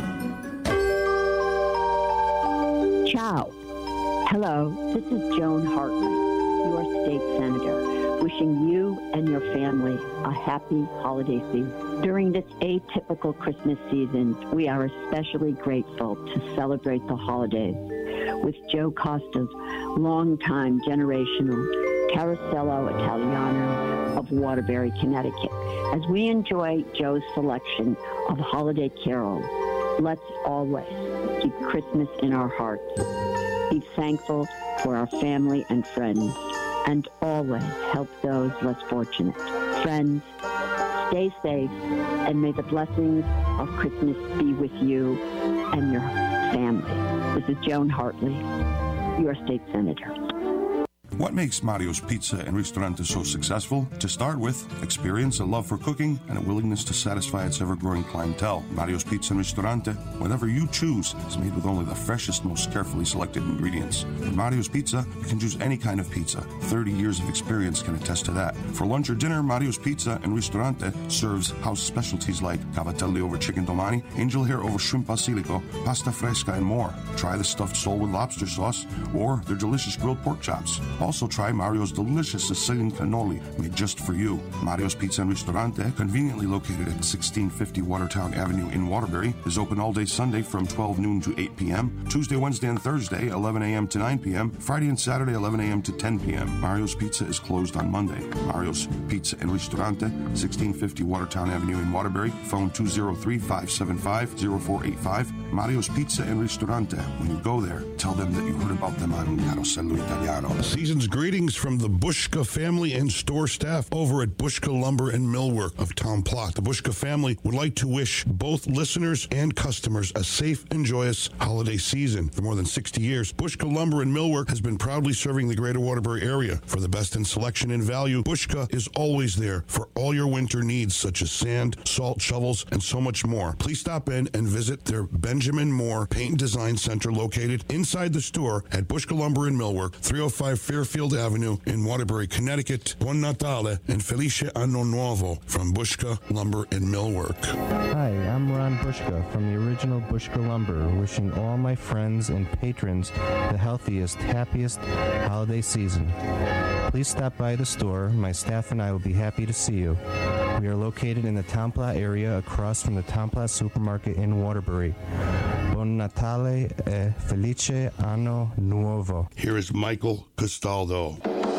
Ciao. Hello, this is Joan Hartley, your state senator, wishing you and your family a happy holiday season. During this atypical Christmas season, we are especially grateful to celebrate the holidays with Joe Costa's longtime generational Carosello Italiano of Waterbury, Connecticut. As we enjoy Joe's selection of holiday carols, let's always keep Christmas in our hearts. Be thankful for our family and friends, and always help those less fortunate. Friends, stay safe, and may the blessings of Christmas be with you and your family. This is Joan Hartley, your state senator. What makes Mario's Pizza and Ristorante so successful? To start with, experience, a love for cooking, and a willingness to satisfy its ever growing clientele. Mario's Pizza and Ristorante, whatever you choose, is made with only the freshest, most carefully selected ingredients. At Mario's Pizza, you can choose any kind of pizza. 30 years of experience can attest to that. For lunch or dinner, Mario's Pizza and Ristorante serves house specialties like cavatelli over chicken domani, angel hair over shrimp basilico, pasta fresca, and more. Try the stuffed sole with lobster sauce or their delicious grilled pork chops. Also try Mario's delicious Sicilian cannoli made just for you. Mario's Pizza and Ristorante, conveniently located at 1650 Watertown Avenue in Waterbury, is open all day Sunday from 12 noon to 8 p.m., Tuesday, Wednesday, and Thursday, 11 a.m. to 9 p.m., Friday and Saturday, 11 a.m. to 10 p.m. Mario's Pizza is closed on Monday. Mario's Pizza and Ristorante, 1650 Watertown Avenue in Waterbury, phone 203 575 0485. Mario's Pizza and Ristorante. When you go there, tell them that you heard about them on Carosello Italiano. Season's greetings from the Bushka family and store staff over at Bushka Lumber and Millwork of Town Plot. The Bushka family would like to wish both listeners and customers a safe and joyous holiday season. For more than 60 years, Bushka Lumber and Millwork has been proudly serving the greater Waterbury area. For the best in selection and value, Bushka is always there for all your winter needs, such as sand, salt, shovels, and so much more. Please stop in and visit their Benjamin Moore Paint Design Center located inside the store at Bushka Lumber and Millwork, 305 Fairfield Avenue in Waterbury, Connecticut. Buon Natale and Felice Anno Nuovo from Bushka Lumber and Millwork. Hi, I'm Ron Bushka from the original Bushka Lumber, wishing all my friends and patrons the healthiest, happiest holiday season. Please stop by the store. My staff and I will be happy to see you. We are located in the Town Plot area across from the Town Plot supermarket in Waterbury. Buon Natale eh, e felice anno nuovo. Here is Michael Castaldo. Il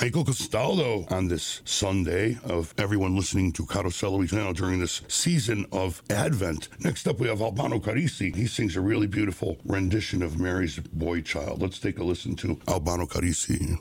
Michael Castaldo on this Sunday of everyone listening to Carosello Italiano during this season of Advent. Next up, we have Albano Carrisi. He sings a really beautiful rendition of Mary's Boy Child. Let's take a listen to Albano Carrisi.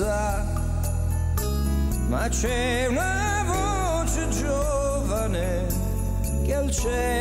sa, ma c'è una voce giovane che al cielo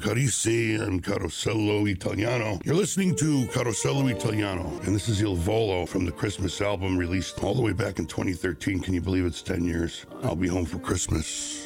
Caro Carrisi and Carosello Italiano. You're listening to Carosello Italiano, and this is Il Volo from the Christmas album released all the way back in 2013. Can you believe it's 10 years? I'll be home for Christmas.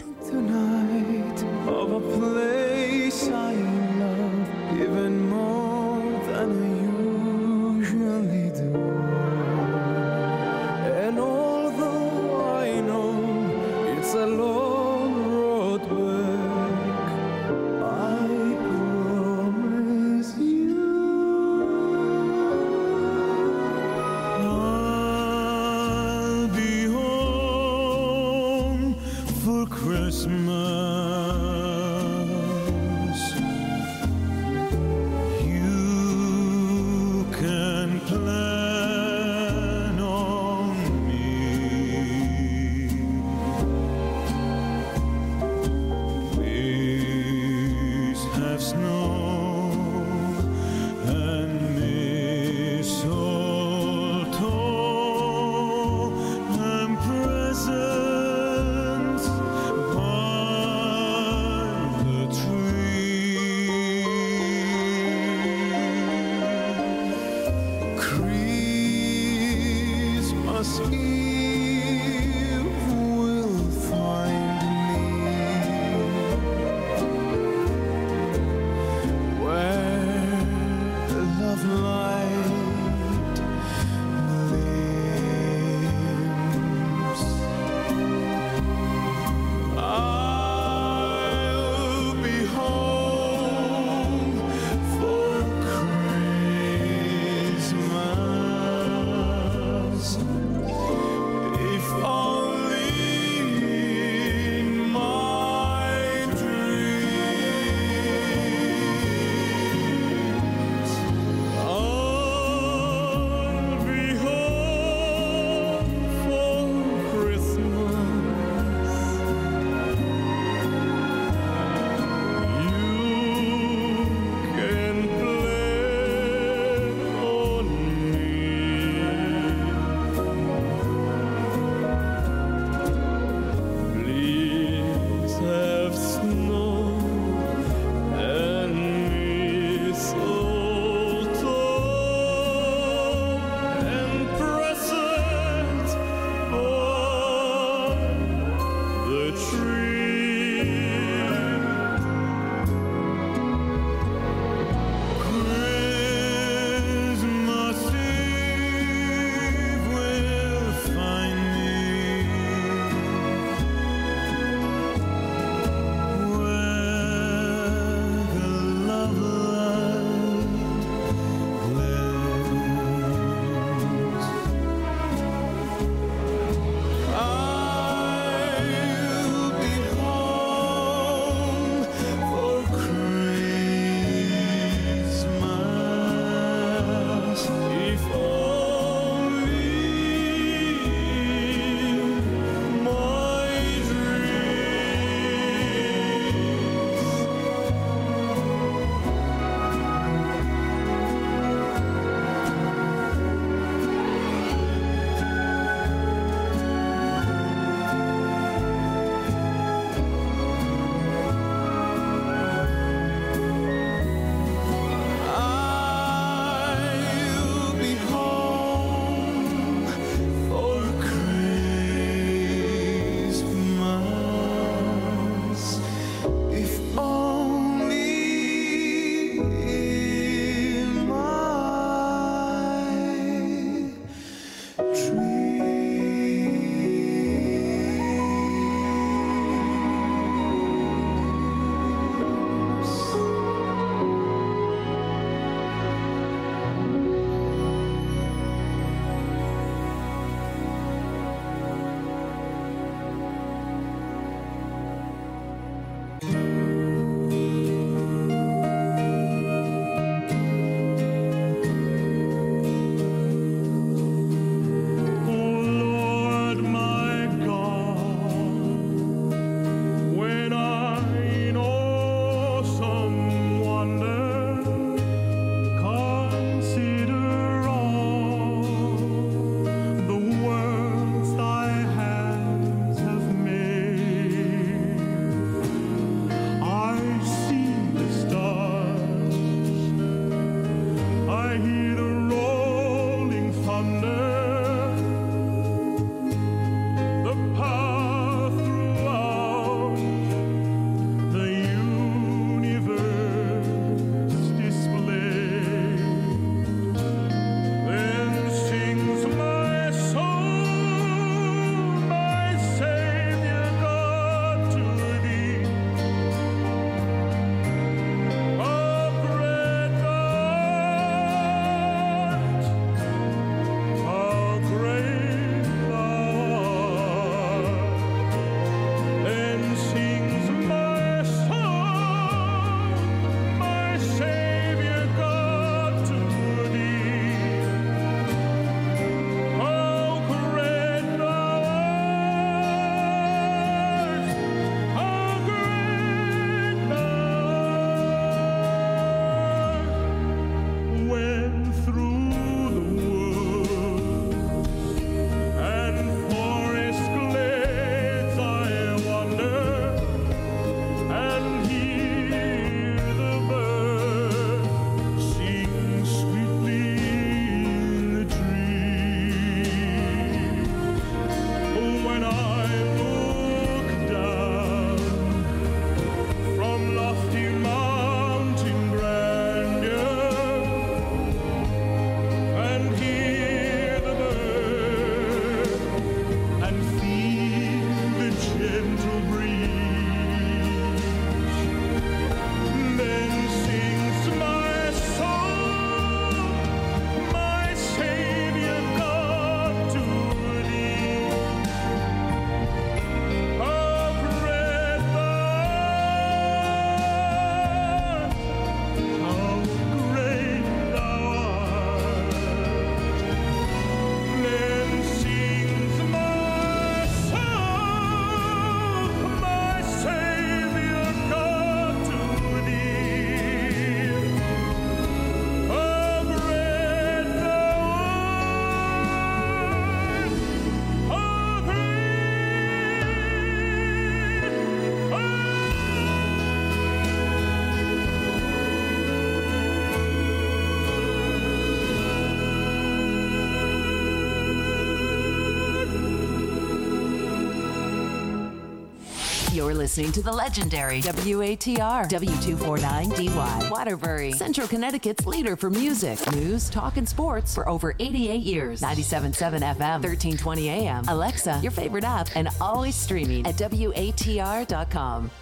Listening to the legendary WATR W249DY Waterbury, Central Connecticut's leader for music, news, talk, and sports for over 88 years. 97.7 FM, 1320 AM. Alexa, your favorite app, and always streaming at WATR.com.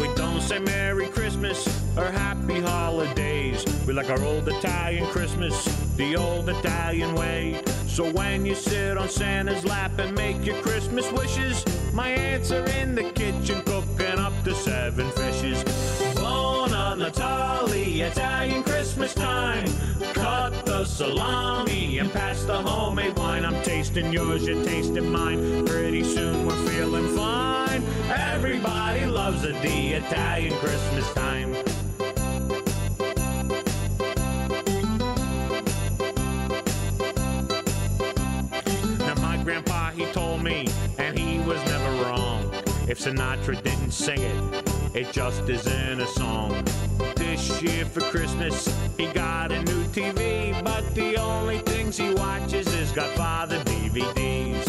We don't say Merry Christmas or Happy Holidays. We like our old Italian Christmas, Italian way. So when you sit on Santa's lap and make your Christmas wishes, my aunts are in the kitchen cooking up the seven fishes. Buona Natale, Italian Christmas time. Cut the salami and pass the homemade wine. I'm tasting yours, you're tasting mine. Pretty soon we're feeling fine. Everybody loves it, the Italian Christmas time. If Sinatra didn't sing it, it just isn't a song. This year for Christmas, he got a new TV, but the only things he watches is Godfather DVDs.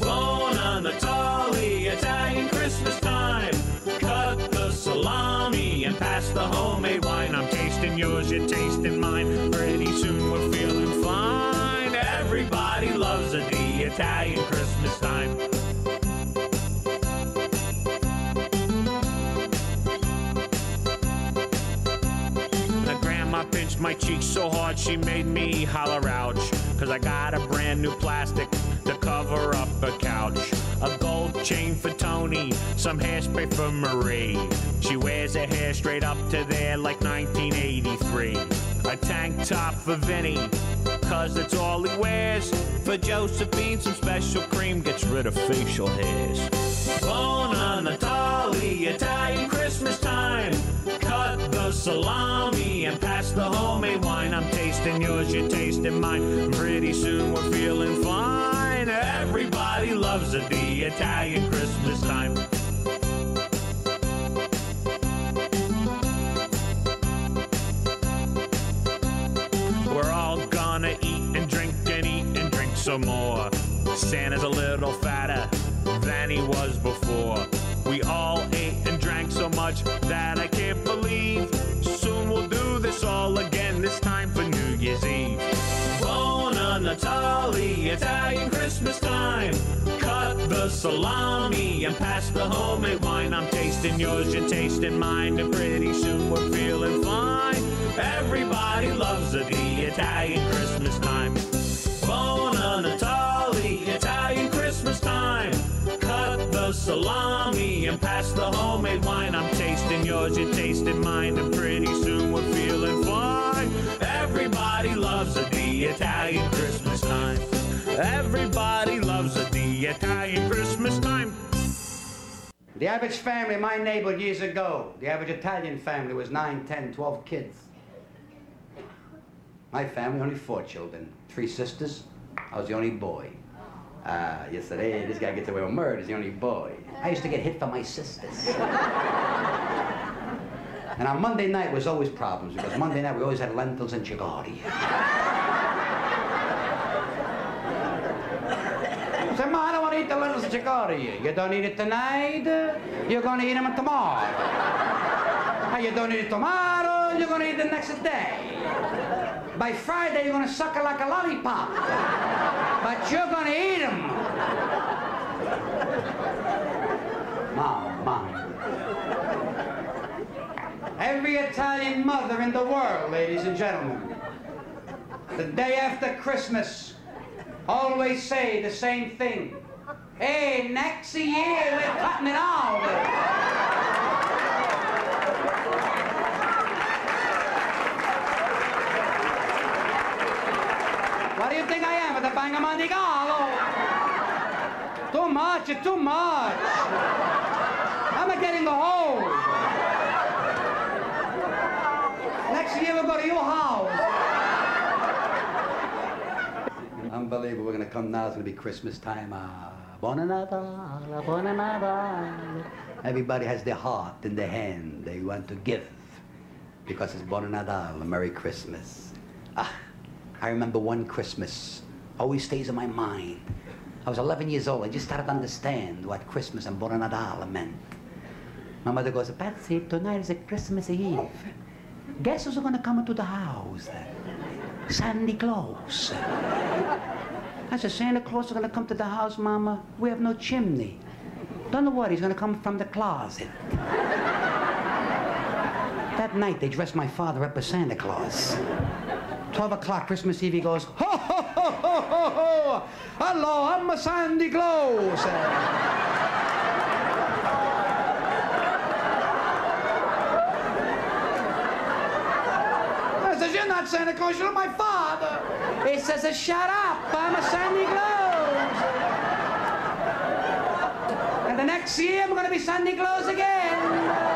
Buona Natale, Italian Christmas time. Cut the salami and pass the homemade wine. I'm tasting yours, you're tasting mine. Pretty soon we're feeling fine. Everybody loves it, the Italian Christmas time. She made me holler ouch. Cause I got a brand new plastic to cover up a couch. A gold chain for Tony, some hairspray for Marie. She wears her hair straight up to there like 1983. A tank top for Vinny, cause that's all he wears. For Josephine, some special cream gets rid of facial hairs. Buona Natale, Italian Christmas time. Cut salami and pass the homemade wine. I'm tasting yours, you're tasting mine. Pretty soon we're feeling fine. Everybody loves it, the Italian Christmas time. We're all gonna eat and drink and eat and drink some more. Santa's a little fatter than he was before. We all ate and drank so much that I Year's Eve. Buona Natale, Italian Christmas time. Cut the salami and pass the homemade wine. I'm tasting yours, you're tasting mine, and pretty soon we're feeling fine. Everybody loves it, the Italian Christmas time. Buona Natale, Italian Christmas time. Cut the salami and pass the homemade wine. I'm tasting yours, you're tasting mine, and Italian Christmas time. Everybody loves it, the Italian Christmas time. The average family my neighborhood years ago, the average Italian family was 9, 10, 12 kids. My family, only four children. Three sisters. I was the only boy. Uh, hey, this guy gets away with murder. He's the only boy. I used to get hit for my sisters. and on Monday night was always problems because Monday night we always had lentils and chicory. I said, Ma, I don't eat the lentils and chicory. You don't eat it tonight, you're to eat them tomorrow. And you don't eat it tomorrow, you're to eat the next day. By Friday, you're to suck it like a lollipop. But you're to eat them. Mom. Every Italian mother in the world, ladies and gentlemen, the day after Christmas, always say the same thing. Hey, next year we're cutting it out. What do you think I am, at the Bangamandigalo? Too much, too much. I'm getting the hole. Next year we'll go to your house. Unbelievable. We're to come now. It's to be Christmas time. Uh, Buona Natale, Buona Natale. Everybody has their heart in their hand. They want to give because it's Buona Natale, Merry Christmas. Ah, I remember one Christmas. Always stays in my mind. I was 11 years old. I just started to understand what Christmas and Buon Natale meant. My mother goes, Patsy, tonight is a Christmas Eve. Guess who's going to come into the house? Sandy Claus. I said, Santa Claus is going to come to the house, Mama. We have no chimney. Don't what, he's going to come from the closet. that night, they dressed my father up as Santa Claus. 12 o'clock Christmas Eve, he goes, ho, ho, ho, ho, ho, ho. Hello, I'm a Sandy Claus. I says, you're not Santa Claus, you're my father. He says, shut up, I'm a Sandy Claus. And the next year, I'm going to be Sandy Claus again.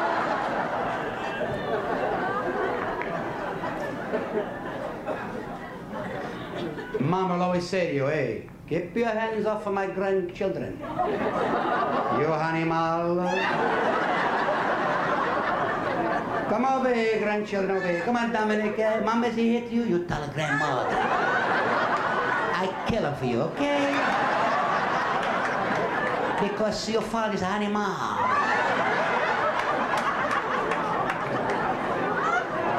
Mom will always say to you, hey, keep your hands off of my grandchildren. You animal. Come over here, grandchildren, over here. Come on, Dominic. Uh, Mama, she hit you, you tell her grandmother. I kill her for you, okay? Because your father's an animal.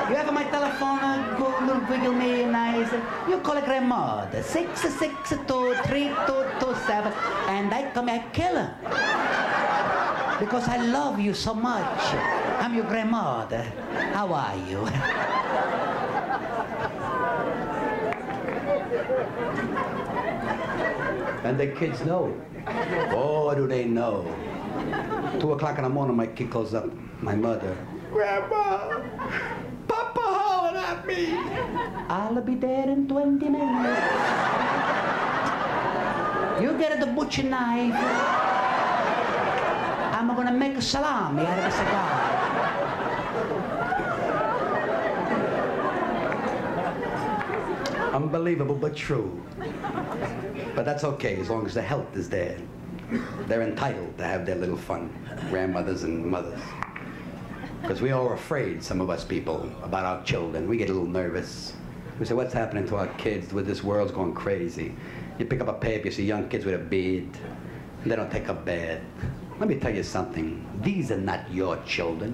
You have my telephone, uh, go little video me nice. You call a grandmother, six six two three two two seven, and I come and kill her. Because I love you so much. I'm your grandmother. How are you? and the kids know. Oh, do they know? Two o'clock in the morning, my kid calls up my mother. Grandma, Papa hollered at me. I'll be there in 20 minutes. You get the butcher knife. I'm gonna make a salami out of a cigar. Unbelievable but true. But that's okay as long as the health is there. They're entitled to have their little fun, grandmothers and mothers. Because we are afraid, some of us people, about our children. We get a little nervous. We say, what's happening to our kids? With this world's going crazy. You pick up a paper, you see young kids with a beard. And they don't take a bath. Let me tell you something. These are not your children.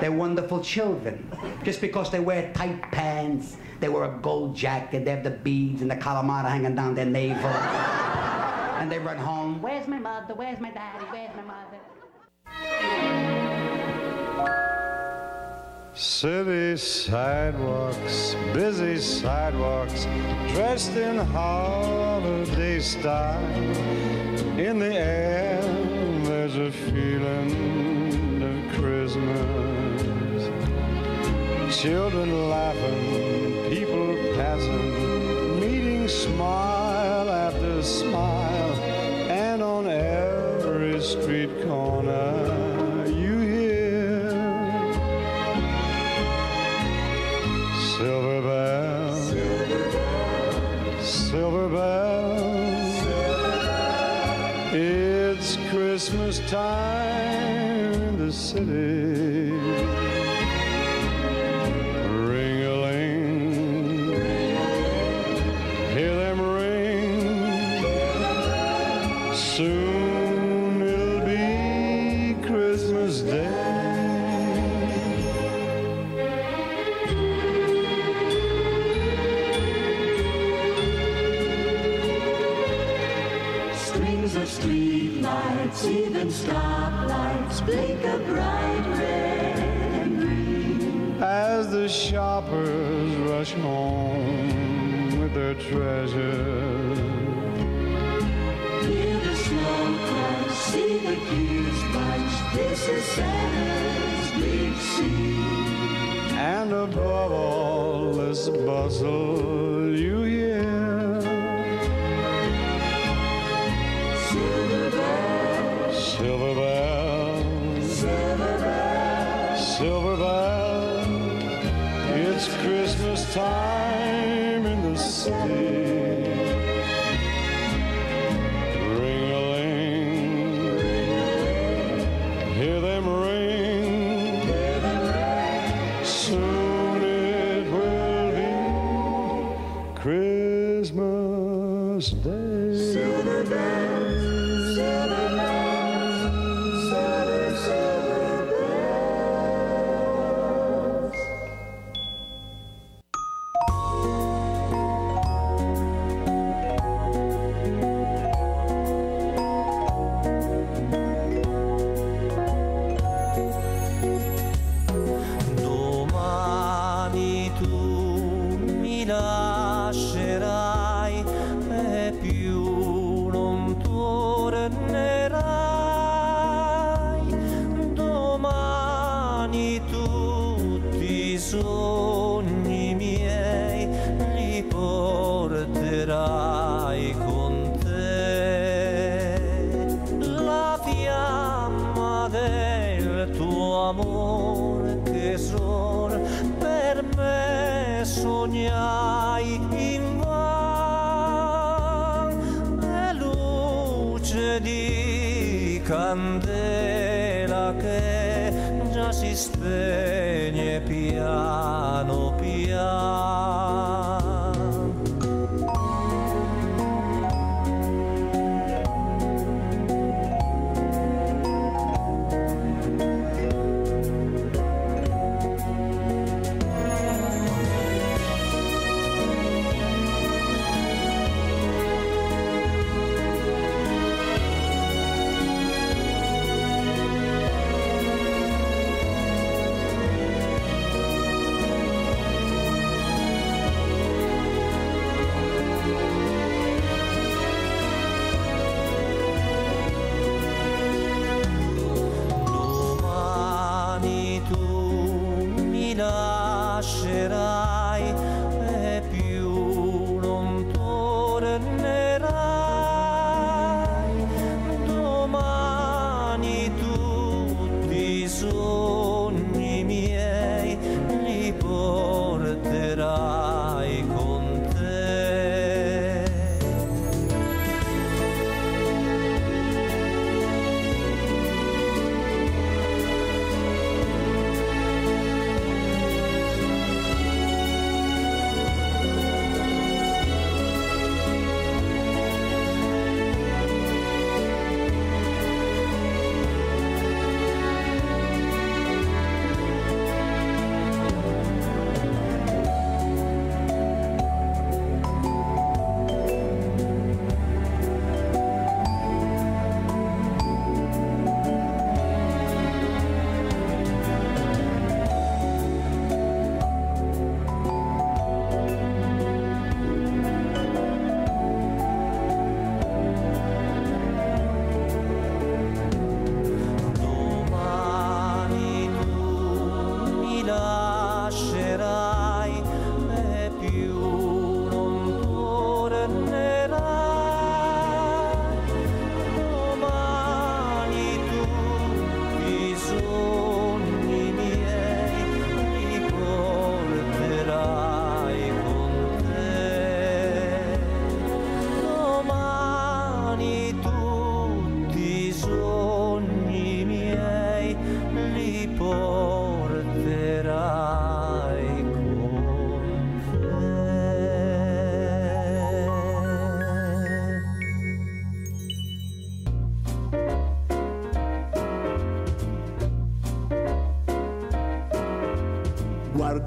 They're wonderful children. Just because they wear tight pants, they wear a gold jacket, they have the beads and the calamata hanging down their navel. and they run home. Where's my mother? Where's my daddy? Where's my mother? City sidewalks, busy sidewalks, dressed in holiday style. In the air, there's a feeling of Christmas. Children laughing, people passing, meeting smile after smile, and on every street corner you hear silver bells, silver bells. It's Christmas time treasures. Hear the snow crash, see the march. This is Santa's big scene. And above all this bustle,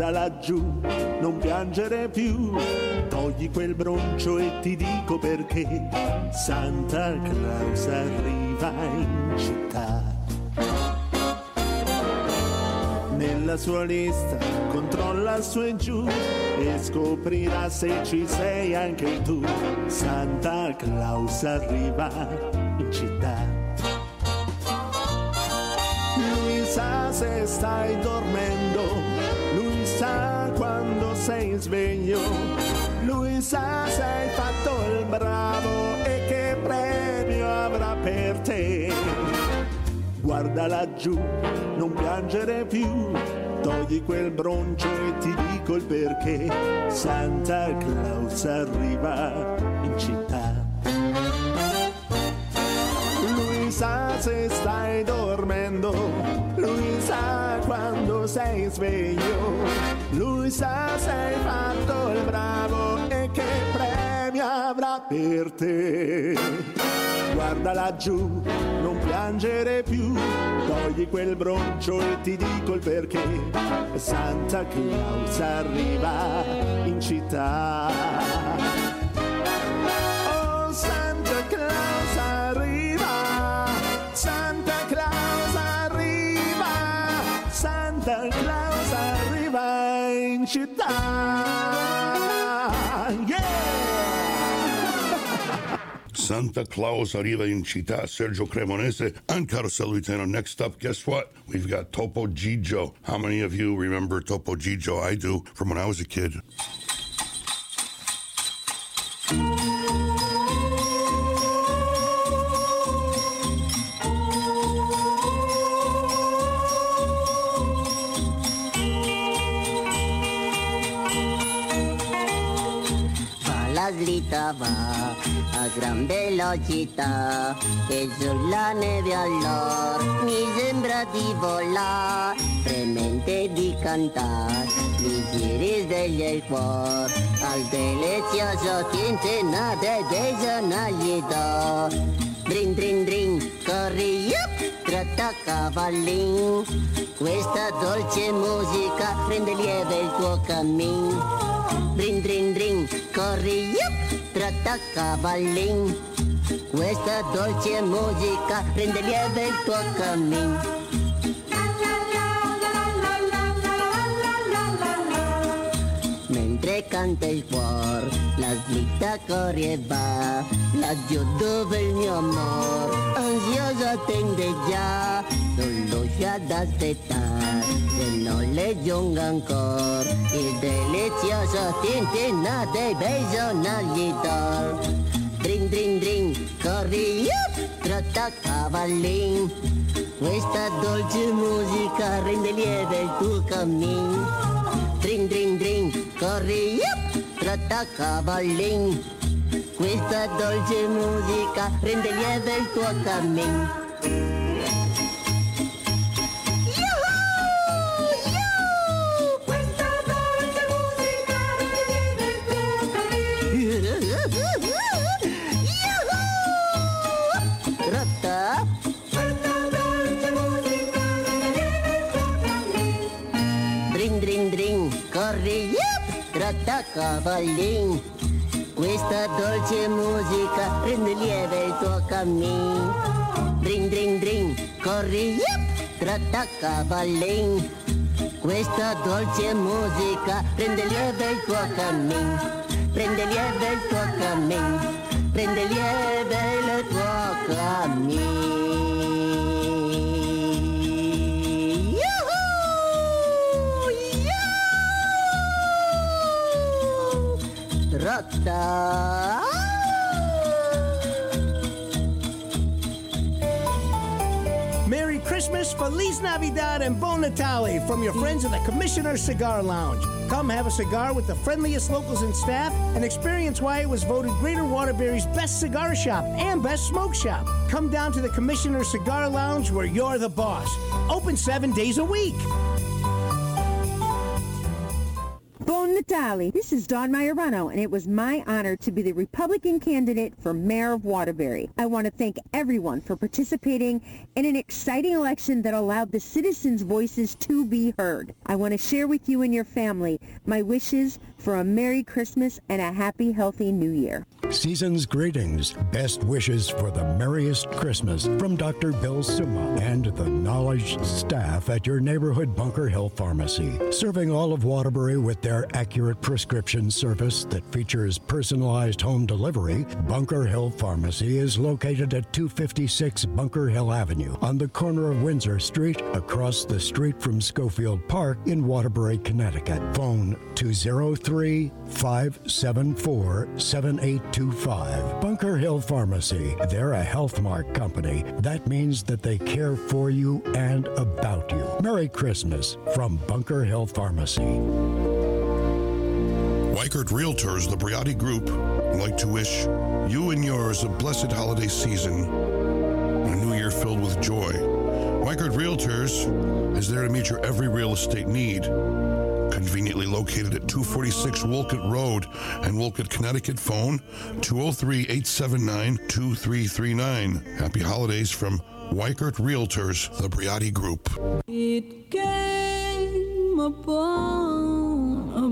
Guarda laggiù, non piangere più, togli quel broncio e ti dico perché Santa Claus arriva in città. Nella sua lista controlla su e giù e scoprirà se ci sei anche tu. Santa Claus arriva in città. Lui sa se stai dormendo, sei sveglio, lui sa se hai fatto il bravo e che premio avrà per te. Guarda laggiù, non piangere più, togli quel broncio e ti dico il perché. Santa Claus arriva in città. Lui sa se stai dormendo, lui sa quando sei sveglio, sa se fatto il bravo e che premio avrà per te. Guarda laggiù, non piangere più, togli quel broncio e ti dico il perché. Santa Claus arriva in città. Oh, Santa Claus arriva, Santa Claus arriva, Santa Claus in città. Santa Claus arriva in città, Sergio Cremonese, and Carosello Italiano. Next up, guess what? We've got Topo Gigio. How many of you remember Topo Gigio? I do, from when I was a kid. Slita va, a gran velocità e sulla neve allora mi sembra di volare fremente di cantare mi risveglia il cuore al delizioso tintinate dei sonagli Drin drin drin, corri yup, tratta cavallin Questa dolce musica rende lieve il tuo cammin. Drin drin drin, corri yup, tratta cavallin Questa dolce musica rende lieve il tuo cammin canteis por Las lita corrieva, las jodove mio amor. Ansiosa tende ya, dolosa da spetar Se no le giunga ancor Il delizioso tintina dei besonalità Drin drin drin, corri, yup, trotta cavallin Questa dolce musica rende lieve il tuo cammin Drin drin drin, corri yup, tratta cavallin Questa dolce musica rende lieve il tuo cammin yup, tratta cavallin Questa dolce musica rende lieve il tuo cammin. Drin drin drin, corri yup, tratta cavallin Questa dolce musica rende lieve il tuo cammin. Rende lieve il tuo cammin Rotta Merry Christmas, Feliz Navidad, and Bon Natale from your friends at the Commissioner Cigar Lounge. Come have a cigar with the friendliest locals and staff and experience why it was voted Greater Waterbury's best cigar shop and best smoke shop. Come down to the Commissioner Cigar Lounge where you're the boss. Open seven days a week. Natale. This is Dawn Maiorano, and it was my honor to be the Republican candidate for mayor of Waterbury. I want to thank everyone for participating in an exciting election that allowed the citizens' voices to be heard. I want to share with you and your family my wishes for a Merry Christmas and a happy, healthy New Year. Season's greetings. Best wishes for the merriest Christmas from Dr. Bill Suma and the knowledge staff at your neighborhood Bunker Hill Pharmacy. Serving all of Waterbury with their accurate prescription service that features personalized home delivery, Bunker Hill Pharmacy is located at 256 Bunker Hill Avenue on the corner of Windsor Street across the street from Schofield Park in Waterbury, Connecticut. Phone 203 574 7825. Bunker Hill Pharmacy. They're a Health Mart company. That means that they care for you and about you. Merry Christmas from Bunker Hill Pharmacy. Weichert Realtors, the Briati Group, like to wish you and yours a blessed holiday season and a new year filled with joy. Weichert Realtors is there to meet your every real estate need. Conveniently located at 246 Wolcott Road and Wolcott, Connecticut. Phone 203 879 2339. Happy holidays from Weichert Realtors, the Briati Group. It came upon a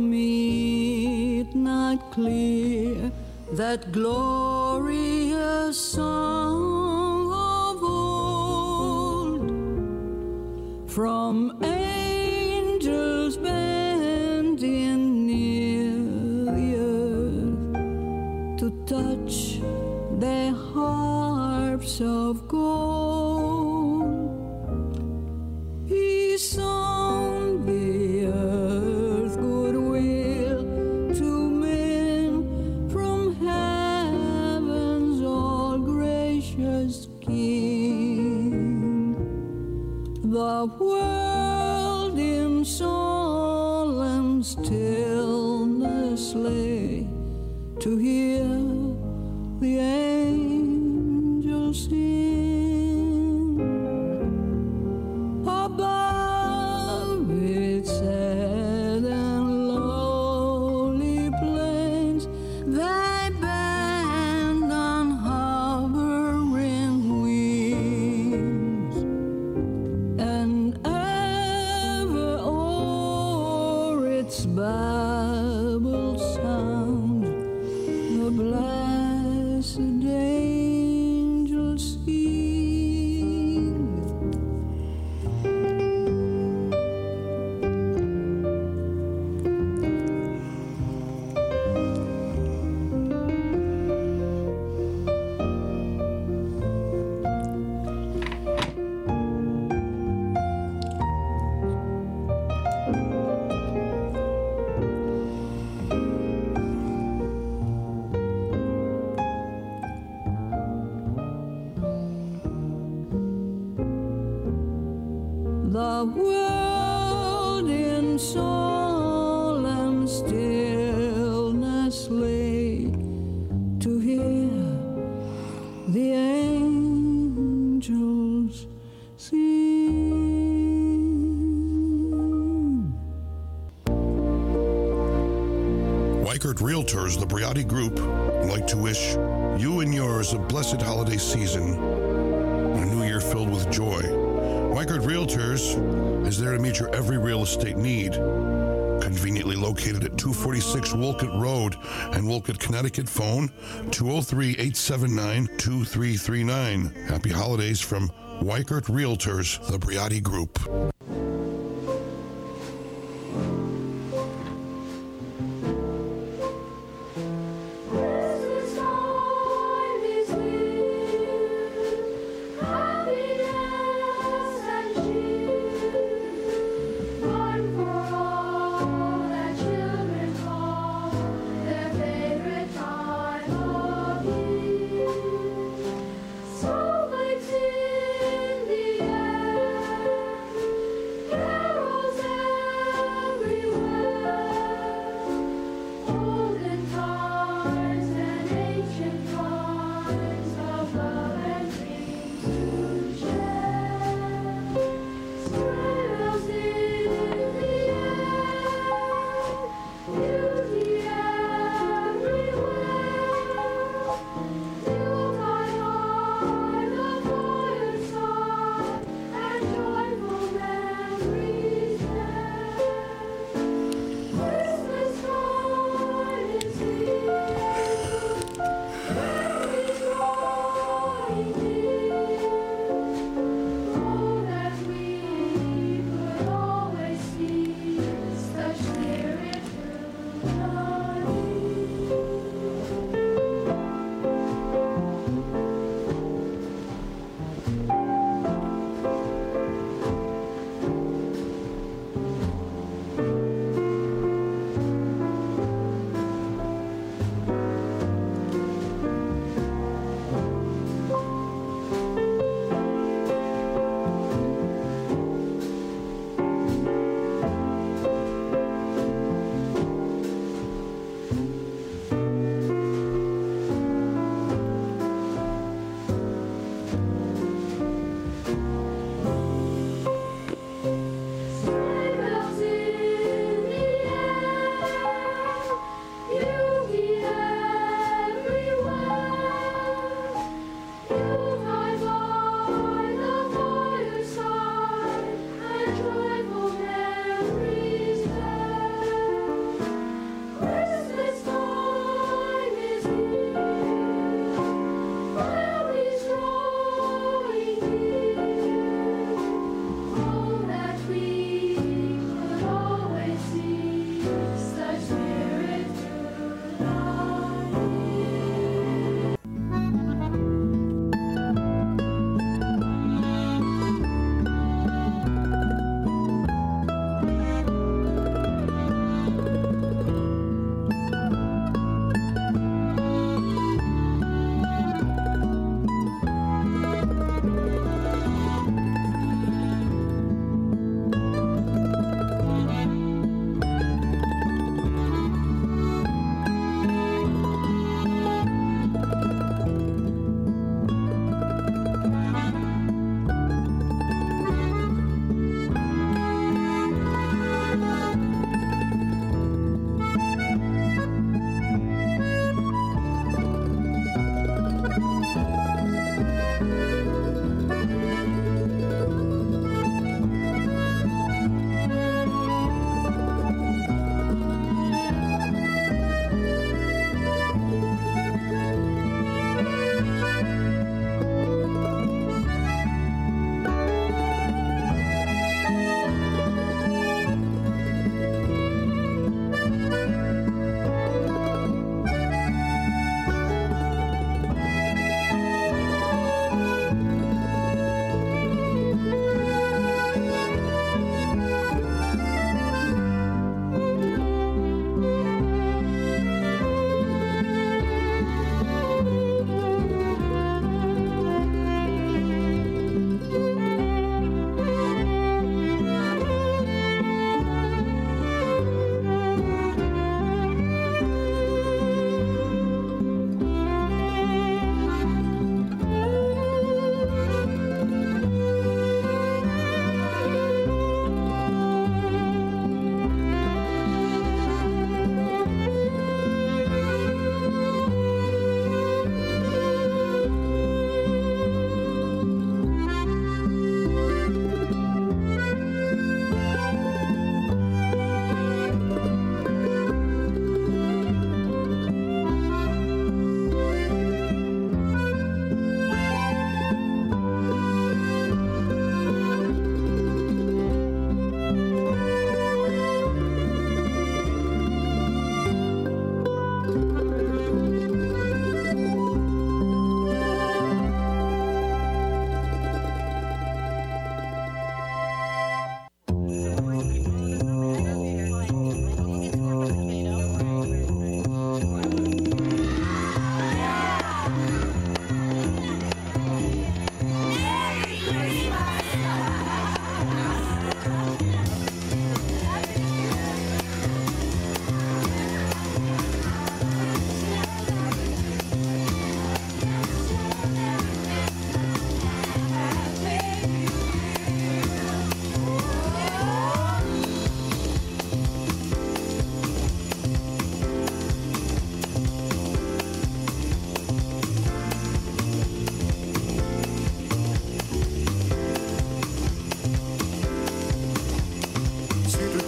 midnight clear, that glorious song of old, from angels bending near the earth to touch their harps of gold. The world holiday season a new year filled with joy. Weichert Realtors is there to meet your every real estate need. Conveniently located at 246 Wolcott Road and Wolcott, Connecticut. Phone 203 879 2339. Happy holidays from Weichert Realtors, the Briati Group.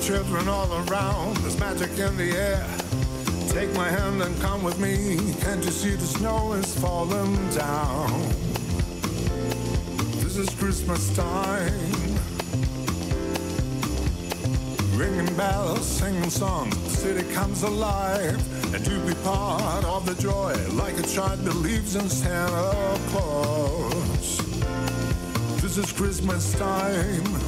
Children all around. There's magic in the air. Take my hand and come with me. Can't you see the snow is falling down? This is Christmas time. Ringing bells, singing songs, the city comes alive. And you be part of the joy, like a child believes in Santa Claus. This is Christmas time.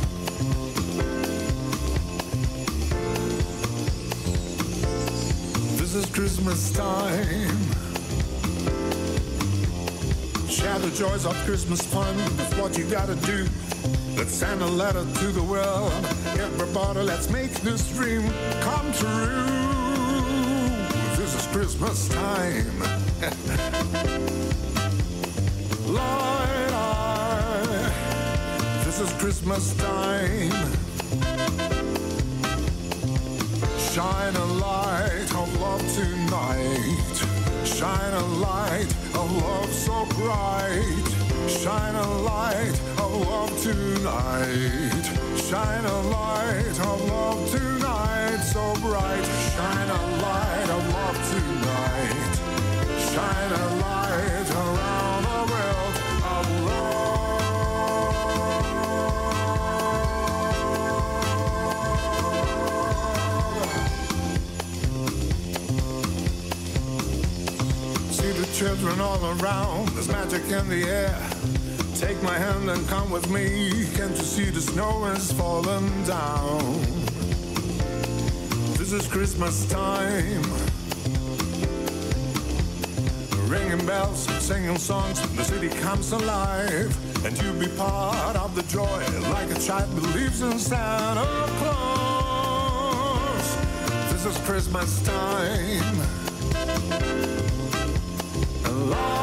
Is Christmas time. Share the joys of Christmas fun. That's what you gotta do. Let's send a letter to the world. Everybody, let's make this dream come true. This is Christmas time. Light eye. This is Christmas time. Shine a light of tonight. Shine a light of love so bright. Shine a light of love tonight. Shine a light of love tonight so bright. Shine a light of love tonight. Shine a light around children all around, there's magic in the air. Take my hand and come with me. Can't you see the snow is falling down? This is Christmas time. Ringing bells, singing songs, the city comes alive. And you be part of the joy, like a child believes in Santa Claus. This is Christmas time. Light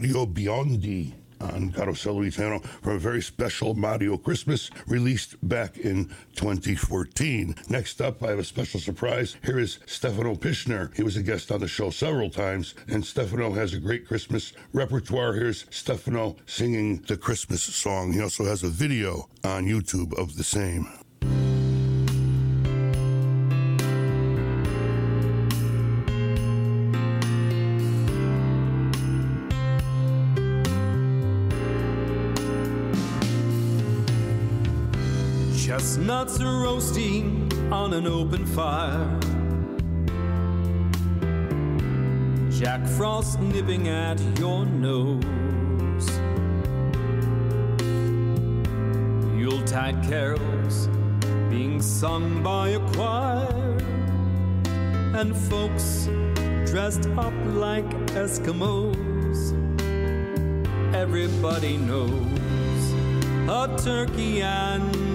Mario Biondi on Carosello Italiano from a very special Mario Christmas released back in 2014. Next up, I have a special surprise. Here is Stefano Pichner. He was a guest on the show several times, and Stefano has a great Christmas repertoire. Here's Stefano singing the Christmas song. He also has a video on YouTube of the same. Chestnuts are roasting on an open fire. Jack Frost nipping at your nose. Yuletide carols being sung by a choir. And folks dressed up like Eskimos. Everybody knows a turkey and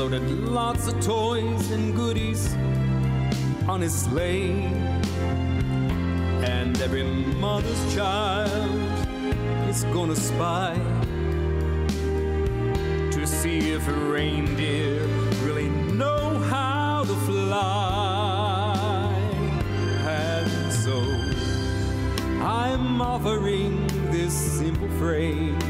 Loaded lots of toys and goodies on his sleigh. And every mother's child is gonna spy to see if a reindeer really know how to fly. And so I'm offering this simple phrase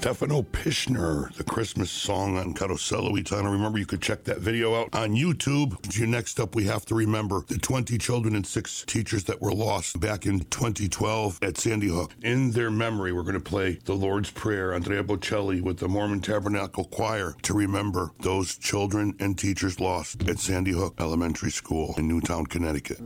Stefano Pishner, the Christmas song on Carosello Italiano. Remember, you could check that video out on YouTube. You next up, we have to remember the 20 children and six teachers that were lost back in 2012 at Sandy Hook. In their memory, we're going to play the Lord's Prayer, Andrea Bocelli with the Mormon Tabernacle Choir to remember those children and teachers lost at Sandy Hook Elementary School in Newtown, Connecticut.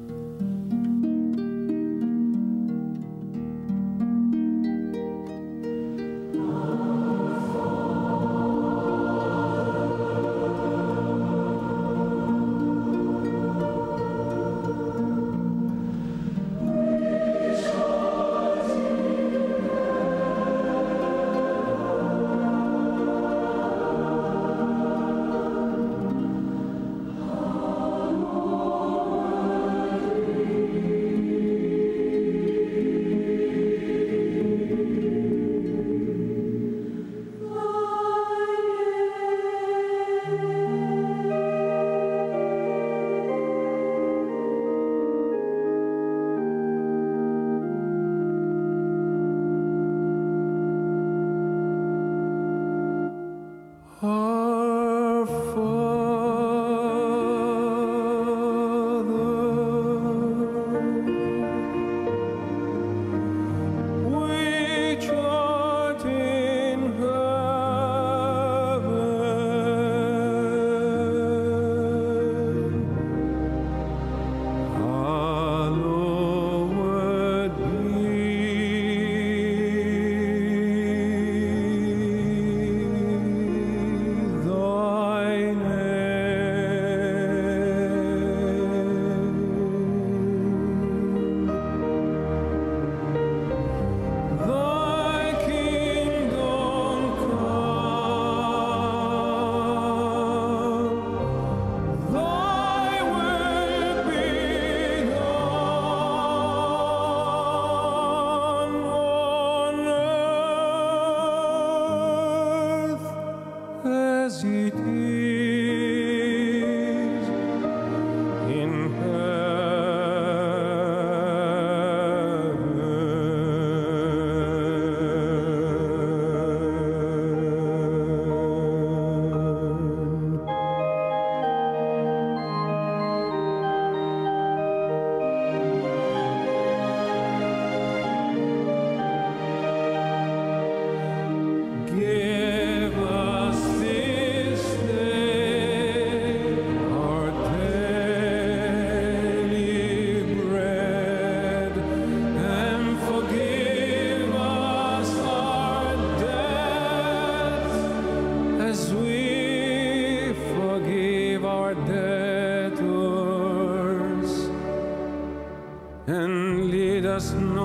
Not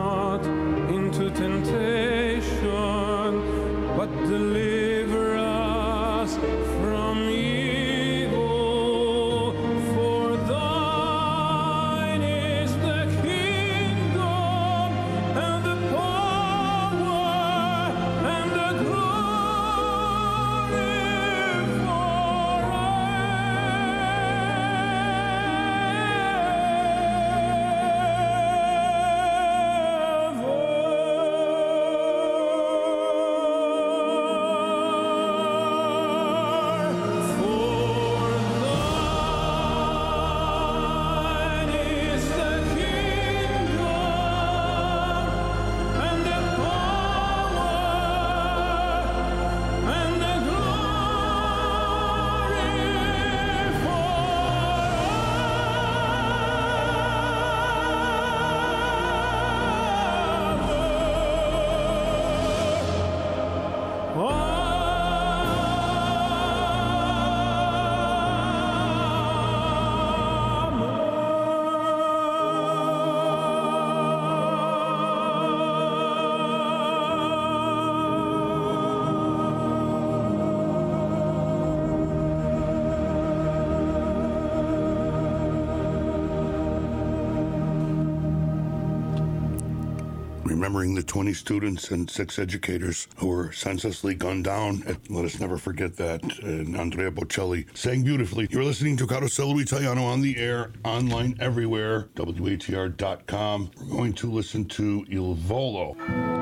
remembering the 20 students and six educators who were senselessly gunned down. Let us never forget that. And Andrea Bocelli sang beautifully. You're listening to Carosello Italiano on the air, online everywhere, WATR.com. We're going to listen to Il Volo.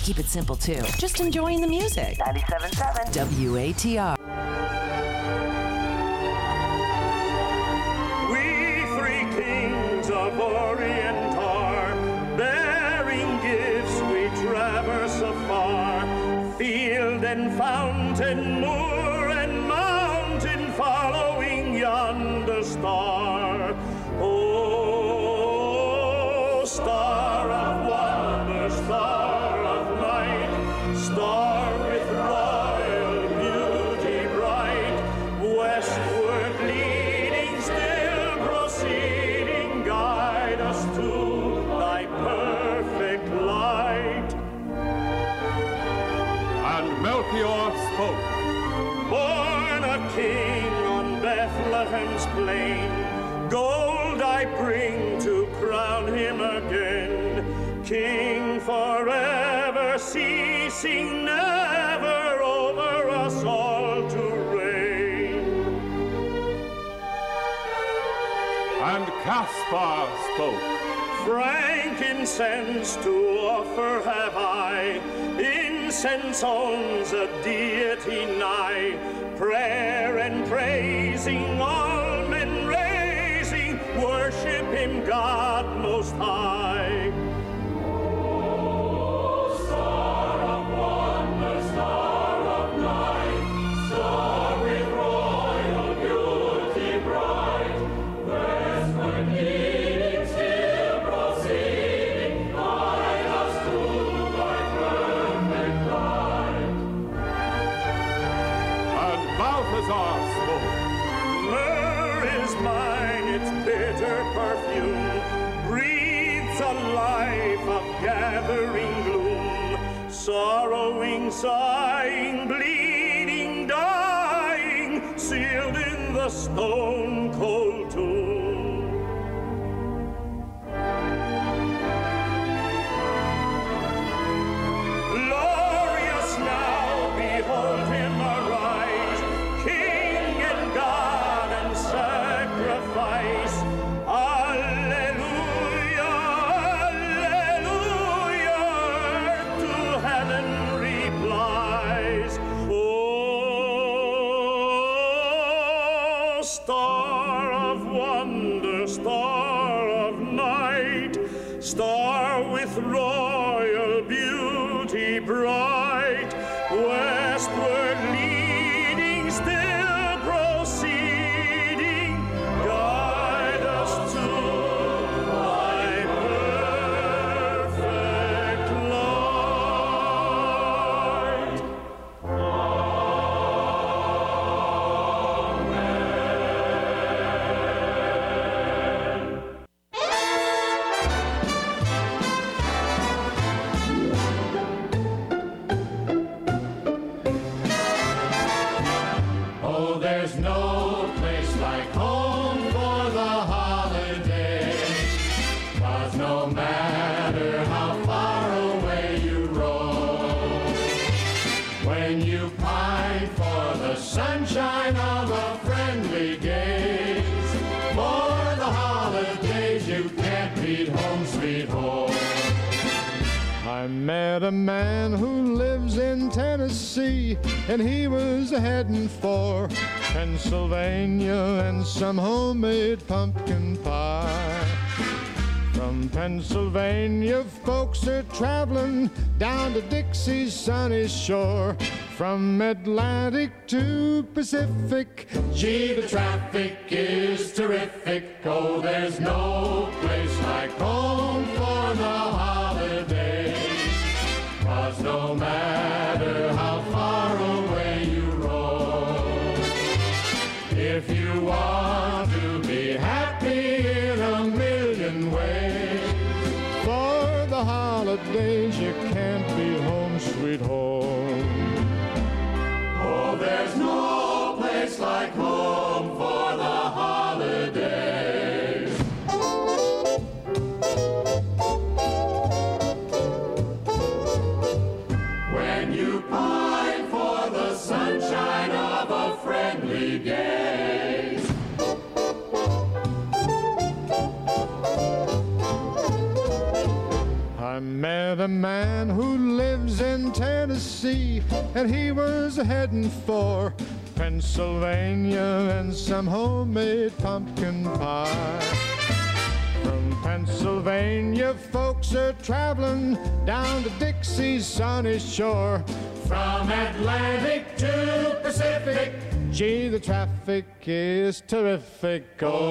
to keep it simple, too. Just enjoying the music. 97.7 WATR. Caspar spoke. Frankincense to offer have I, incense owns a deity nigh, prayer and praising, all men raising, worship him God most high. gathering gloom, sorrowing, sighing, bleeding, dying, sealed in the stone. shore, from Atlantic to Pacific. shore. From Atlantic to Pacific. Gee, the traffic is terrific. Oh.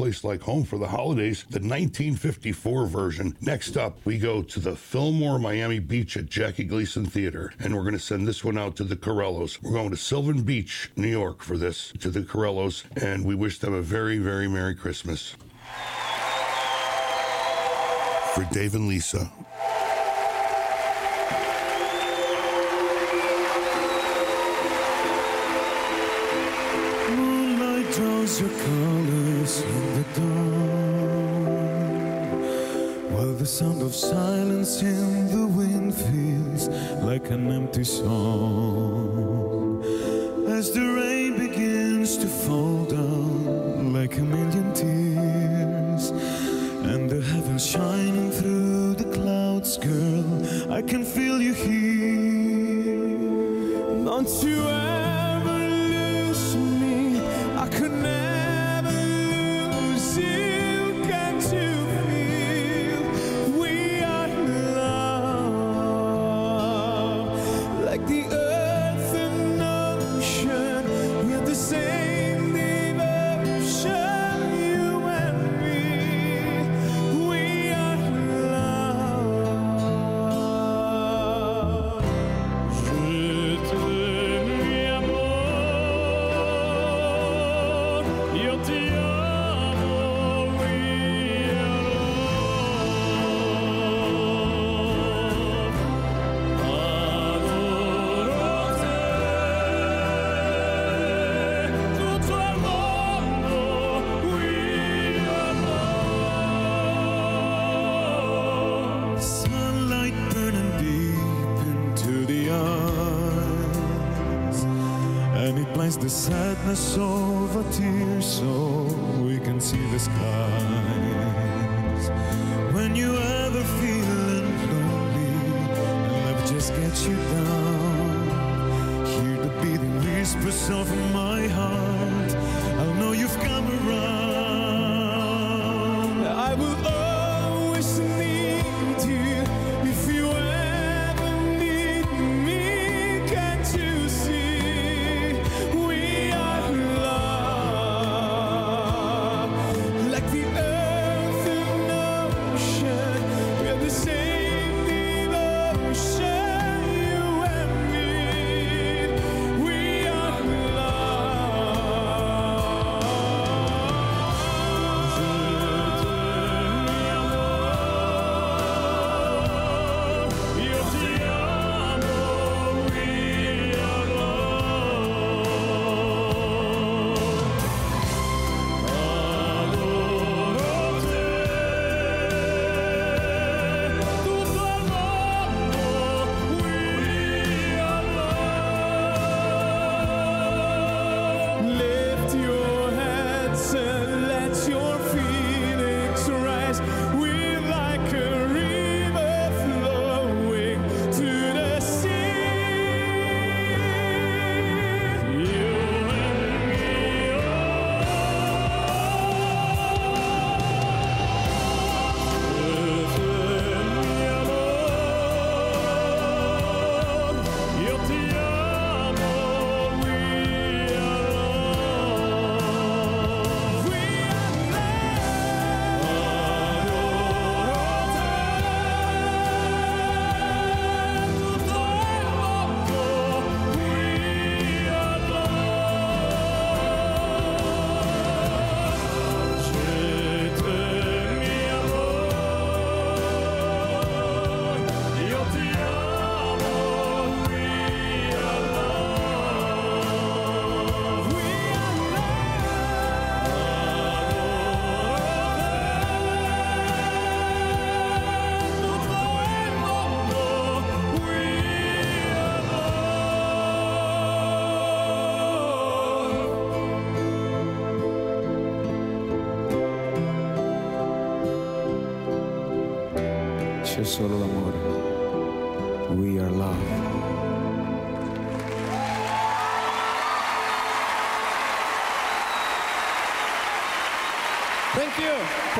place like home for the holidays, the 1954 version. Next up, we go to the Fillmore Miami Beach at Jackie Gleason Theater, and we're going to send this one out to the Corellos. We're going to Sylvan Beach, New York for this, to the Corellos, and we wish them a very, very Merry Christmas. For Dave and Lisa, your colors while the sound of silence in the wind feels like an empty song. As the rain begins to fall down like a million tears And the heavens shining through the clouds, girl I can feel you here. Don't you sadness of a tear so we can see the skies. When you ever feeling lonely life just gets you down, hear the beating whispers of my heart. I'll know you've come around. I will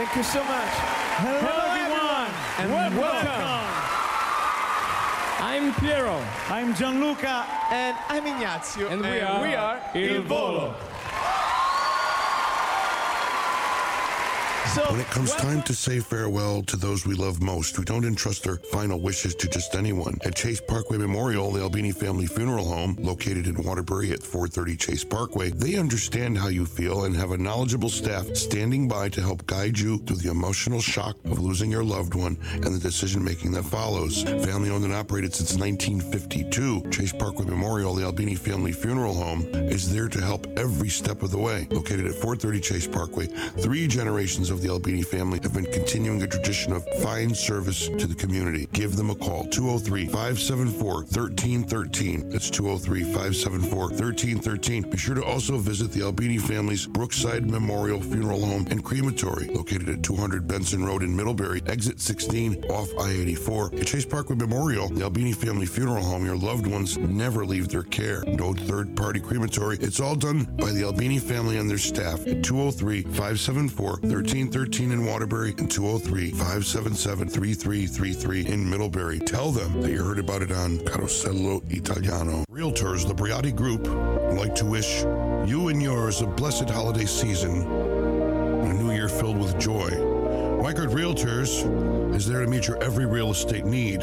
Thank you so much. Hello, everyone, and welcome. I'm Piero. I'm Gianluca. And I'm Ignazio. And we are, we are Il Volo. So, When it comes time to say farewell to those we love most, we don't entrust our final wishes to just anyone. At Chase Parkway Memorial, the Albini Family Funeral Home, located in Waterbury at 430 Chase Parkway, they understand how you feel and have a knowledgeable staff standing by to help guide you through the emotional shock of losing your loved one and the decision making that follows. Family owned and operated since 1952, Chase Parkway Memorial, the Albini Family Funeral Home, is there to help every step of the way. Located at 430 Chase Parkway, three generations of the Albini family have been continuing a tradition of fine service to the community. Give them a call 203 574 1313. That's 203 574 1313. Be sure to also visit the Albini family's Brookside Memorial Funeral Home and Crematory, located at 200 Benson Road in Middlebury, exit 16 off I 84. At Chase Parkway Memorial, the Albini Family Funeral Home, your loved ones never leave their care. No third party crematory. It's all done by the Albini family and their staff at 203 574 1313 in Waterbury and 203 577 3333 in Middlebury. Tell them that you heard about it on Carosello Italiano. Realtors, the Briati Group, would like to wish you and yours a blessed holiday season and a new year filled with joy. Weichert Realtors is there to meet your every real estate need.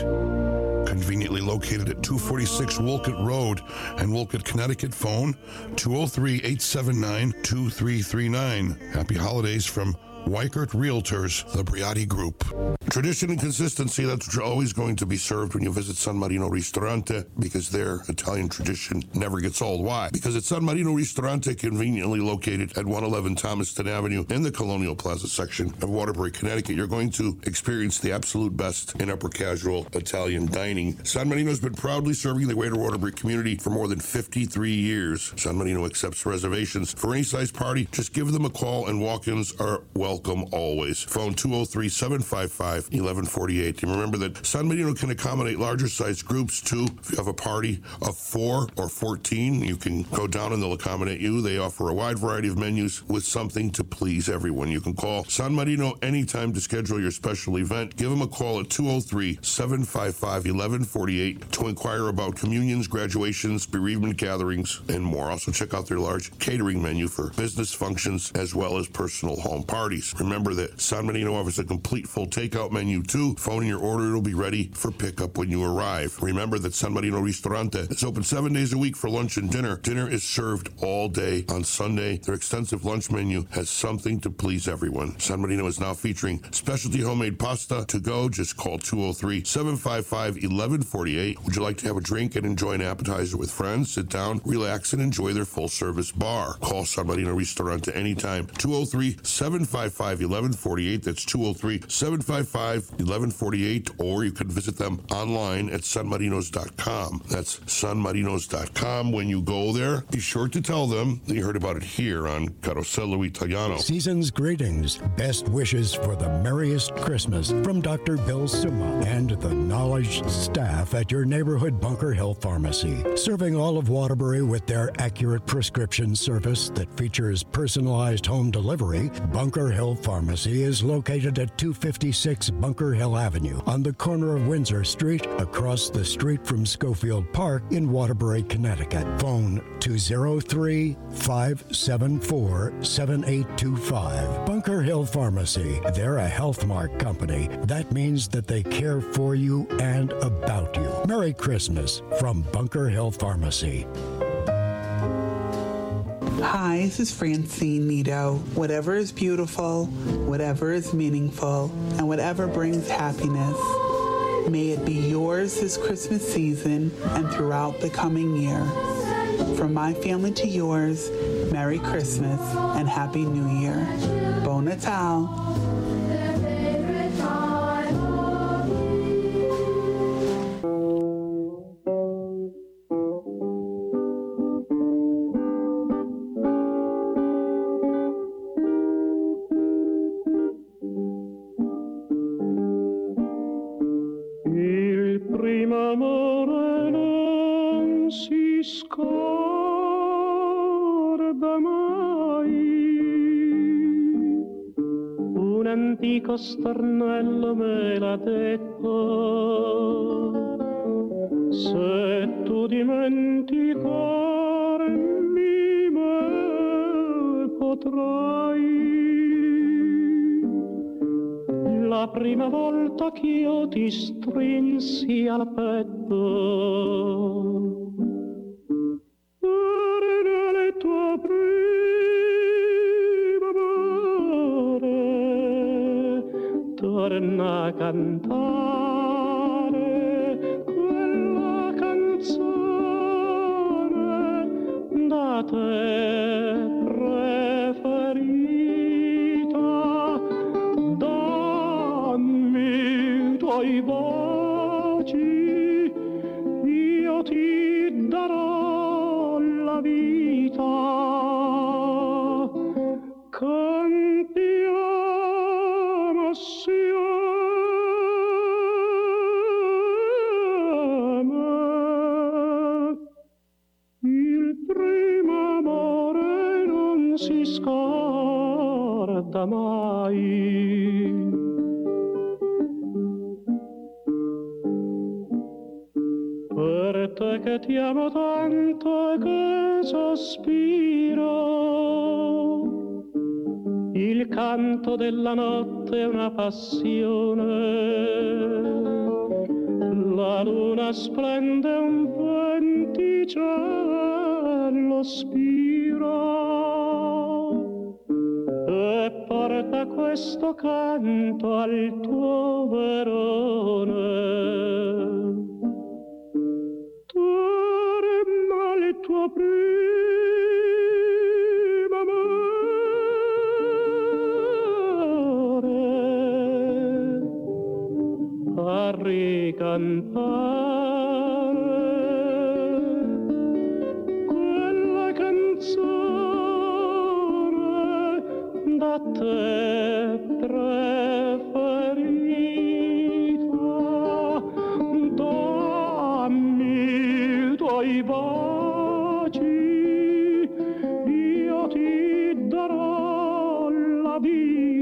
Conveniently located at 246 Wolcott Road and Wolcott, Connecticut. Phone 203 879 2339. Happy holidays from Weichert Realtors, the Briati Group. Tradition and consistency, that's what you're always going to be served when you visit San Marino Ristorante because their Italian tradition never gets old. Why? Because it's San Marino Ristorante, conveniently located at 111 Thomaston Avenue in the Colonial Plaza section of Waterbury, Connecticut. You're going to experience the absolute best in upper casual Italian dining. San Marino's been proudly serving the greater Waterbury community for more than 53 years. San Marino accepts reservations for any size party. Just give them a call and walk-ins are welcome always. Phone 203-755-1148. And remember that San Marino can accommodate larger size groups too. If you have a party of four or 14, you can go down and they'll accommodate you. They offer a wide variety of menus with something to please everyone. You can call San Marino anytime to schedule your special event. Give them a call at 203-755-1148 to inquire about communions, graduations, bereavement gatherings, and more. Also check out their large catering menu for business functions as well as personal home parties. Remember that San Marino offers a complete full takeout menu too. Phone in your order, it'll be ready for pickup when you arrive. Remember that San Marino Ristorante is open seven days a week for lunch and dinner. Dinner is served all day on Sunday. Their extensive lunch menu has something to please everyone. San Marino is now featuring specialty homemade pasta to go. Just call 203 755 1148. Would you like to have a drink and enjoy an appetizer with friends? Sit down, relax, and enjoy their full service bar. Call San Marino Ristorante anytime. 203 755 1148. That's 203 755 1148. Or you can visit them online at sanmarinos.com. That's sanmarinos.com. When you go there, be sure to tell them that you heard about it here on Carosello Italiano. Season's greetings, best wishes for the merriest Christmas from Dr. Bill Suma and the knowledge staff at your neighborhood Bunker Hill Pharmacy, serving all of Waterbury with their accurate prescription service that features personalized home delivery. Bunker Hill Pharmacy is located at 256 Bunker Hill Avenue on the corner of Windsor Street, across the street from Schofield Park in Waterbury, Connecticut. Phone 203 574 7825. Bunker Hill Pharmacy. They're a Health Mart company. That means that they care for you and about you. Merry Christmas from Bunker Hill Pharmacy. Hi, this is Francine Nito. Whatever is beautiful, whatever is meaningful, and whatever brings happiness, may it be yours this Christmas season and throughout the coming year. From my family to yours, Merry Christmas and Happy New Year. Bon Natal. Antico stornello me l'ha detto. Se tu dimenticarmi me potrai. La prima volta che io ti strinsi al petto. Era il tuo primo torna a cantare quella canzone da te ti amo tanto che sospiro. Il canto della notte è una passione. La luna splende un venticello spiro e porta questo canto al tuo verone cantare quella canzone da te.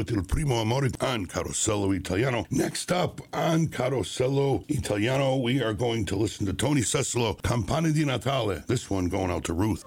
with Il Primo Amore on Carosello Italiano. Next up on Carosello Italiano, we are going to listen to Tony Cesolo, Campane di Natale. This one going out to Ruth.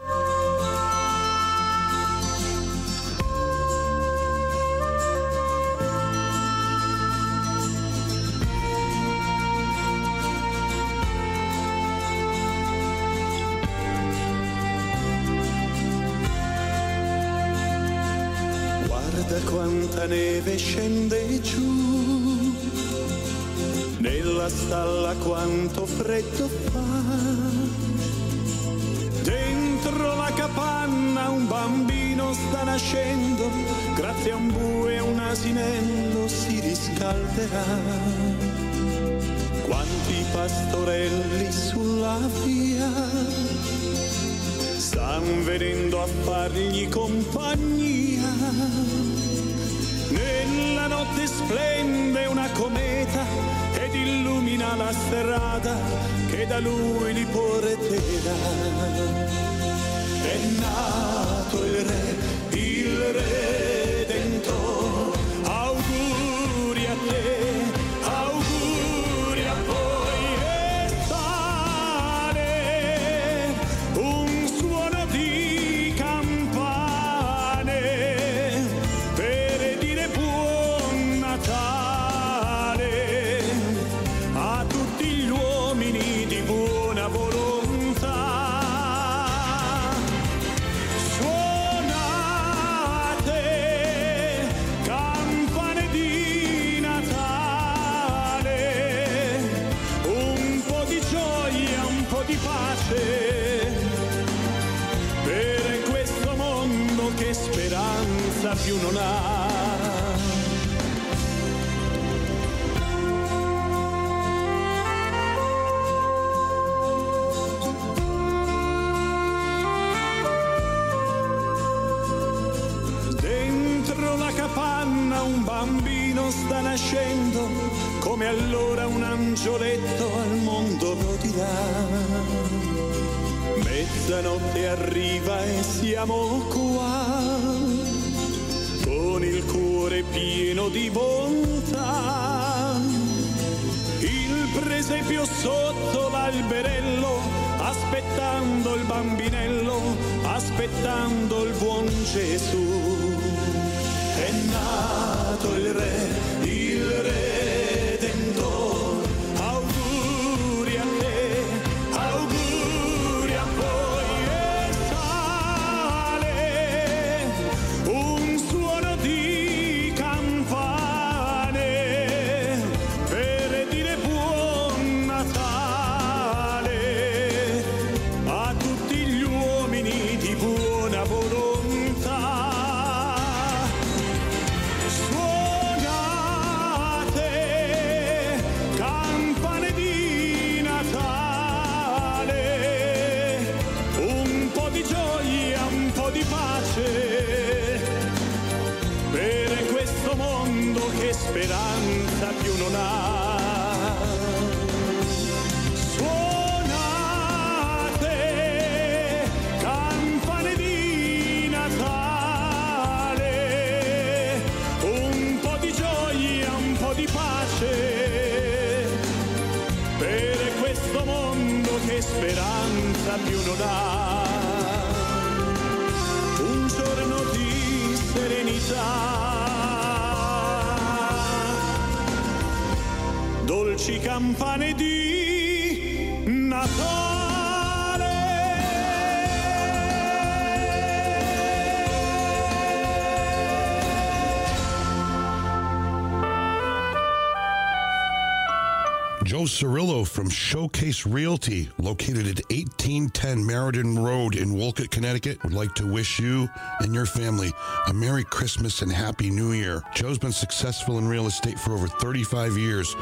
Joe Cirillo from Showcase Realty, located at 1810 Meriden Road in Wolcott, Connecticut, would like to wish you and your family a Merry Christmas and Happy New Year. Joe's been successful in real estate for over 35 years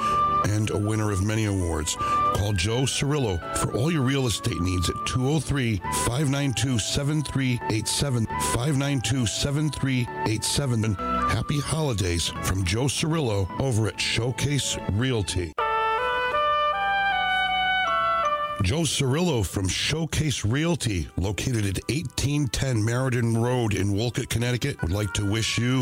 and a winner of many awards. Call Joe Cirillo for all your real estate needs at 203 592 7387. 592 7387. And happy holidays from Joe Cirillo over at Showcase Realty. Joe Cirillo from Showcase Realty, located at 1810 Meriden Road in Wolcott, Connecticut, would like to wish you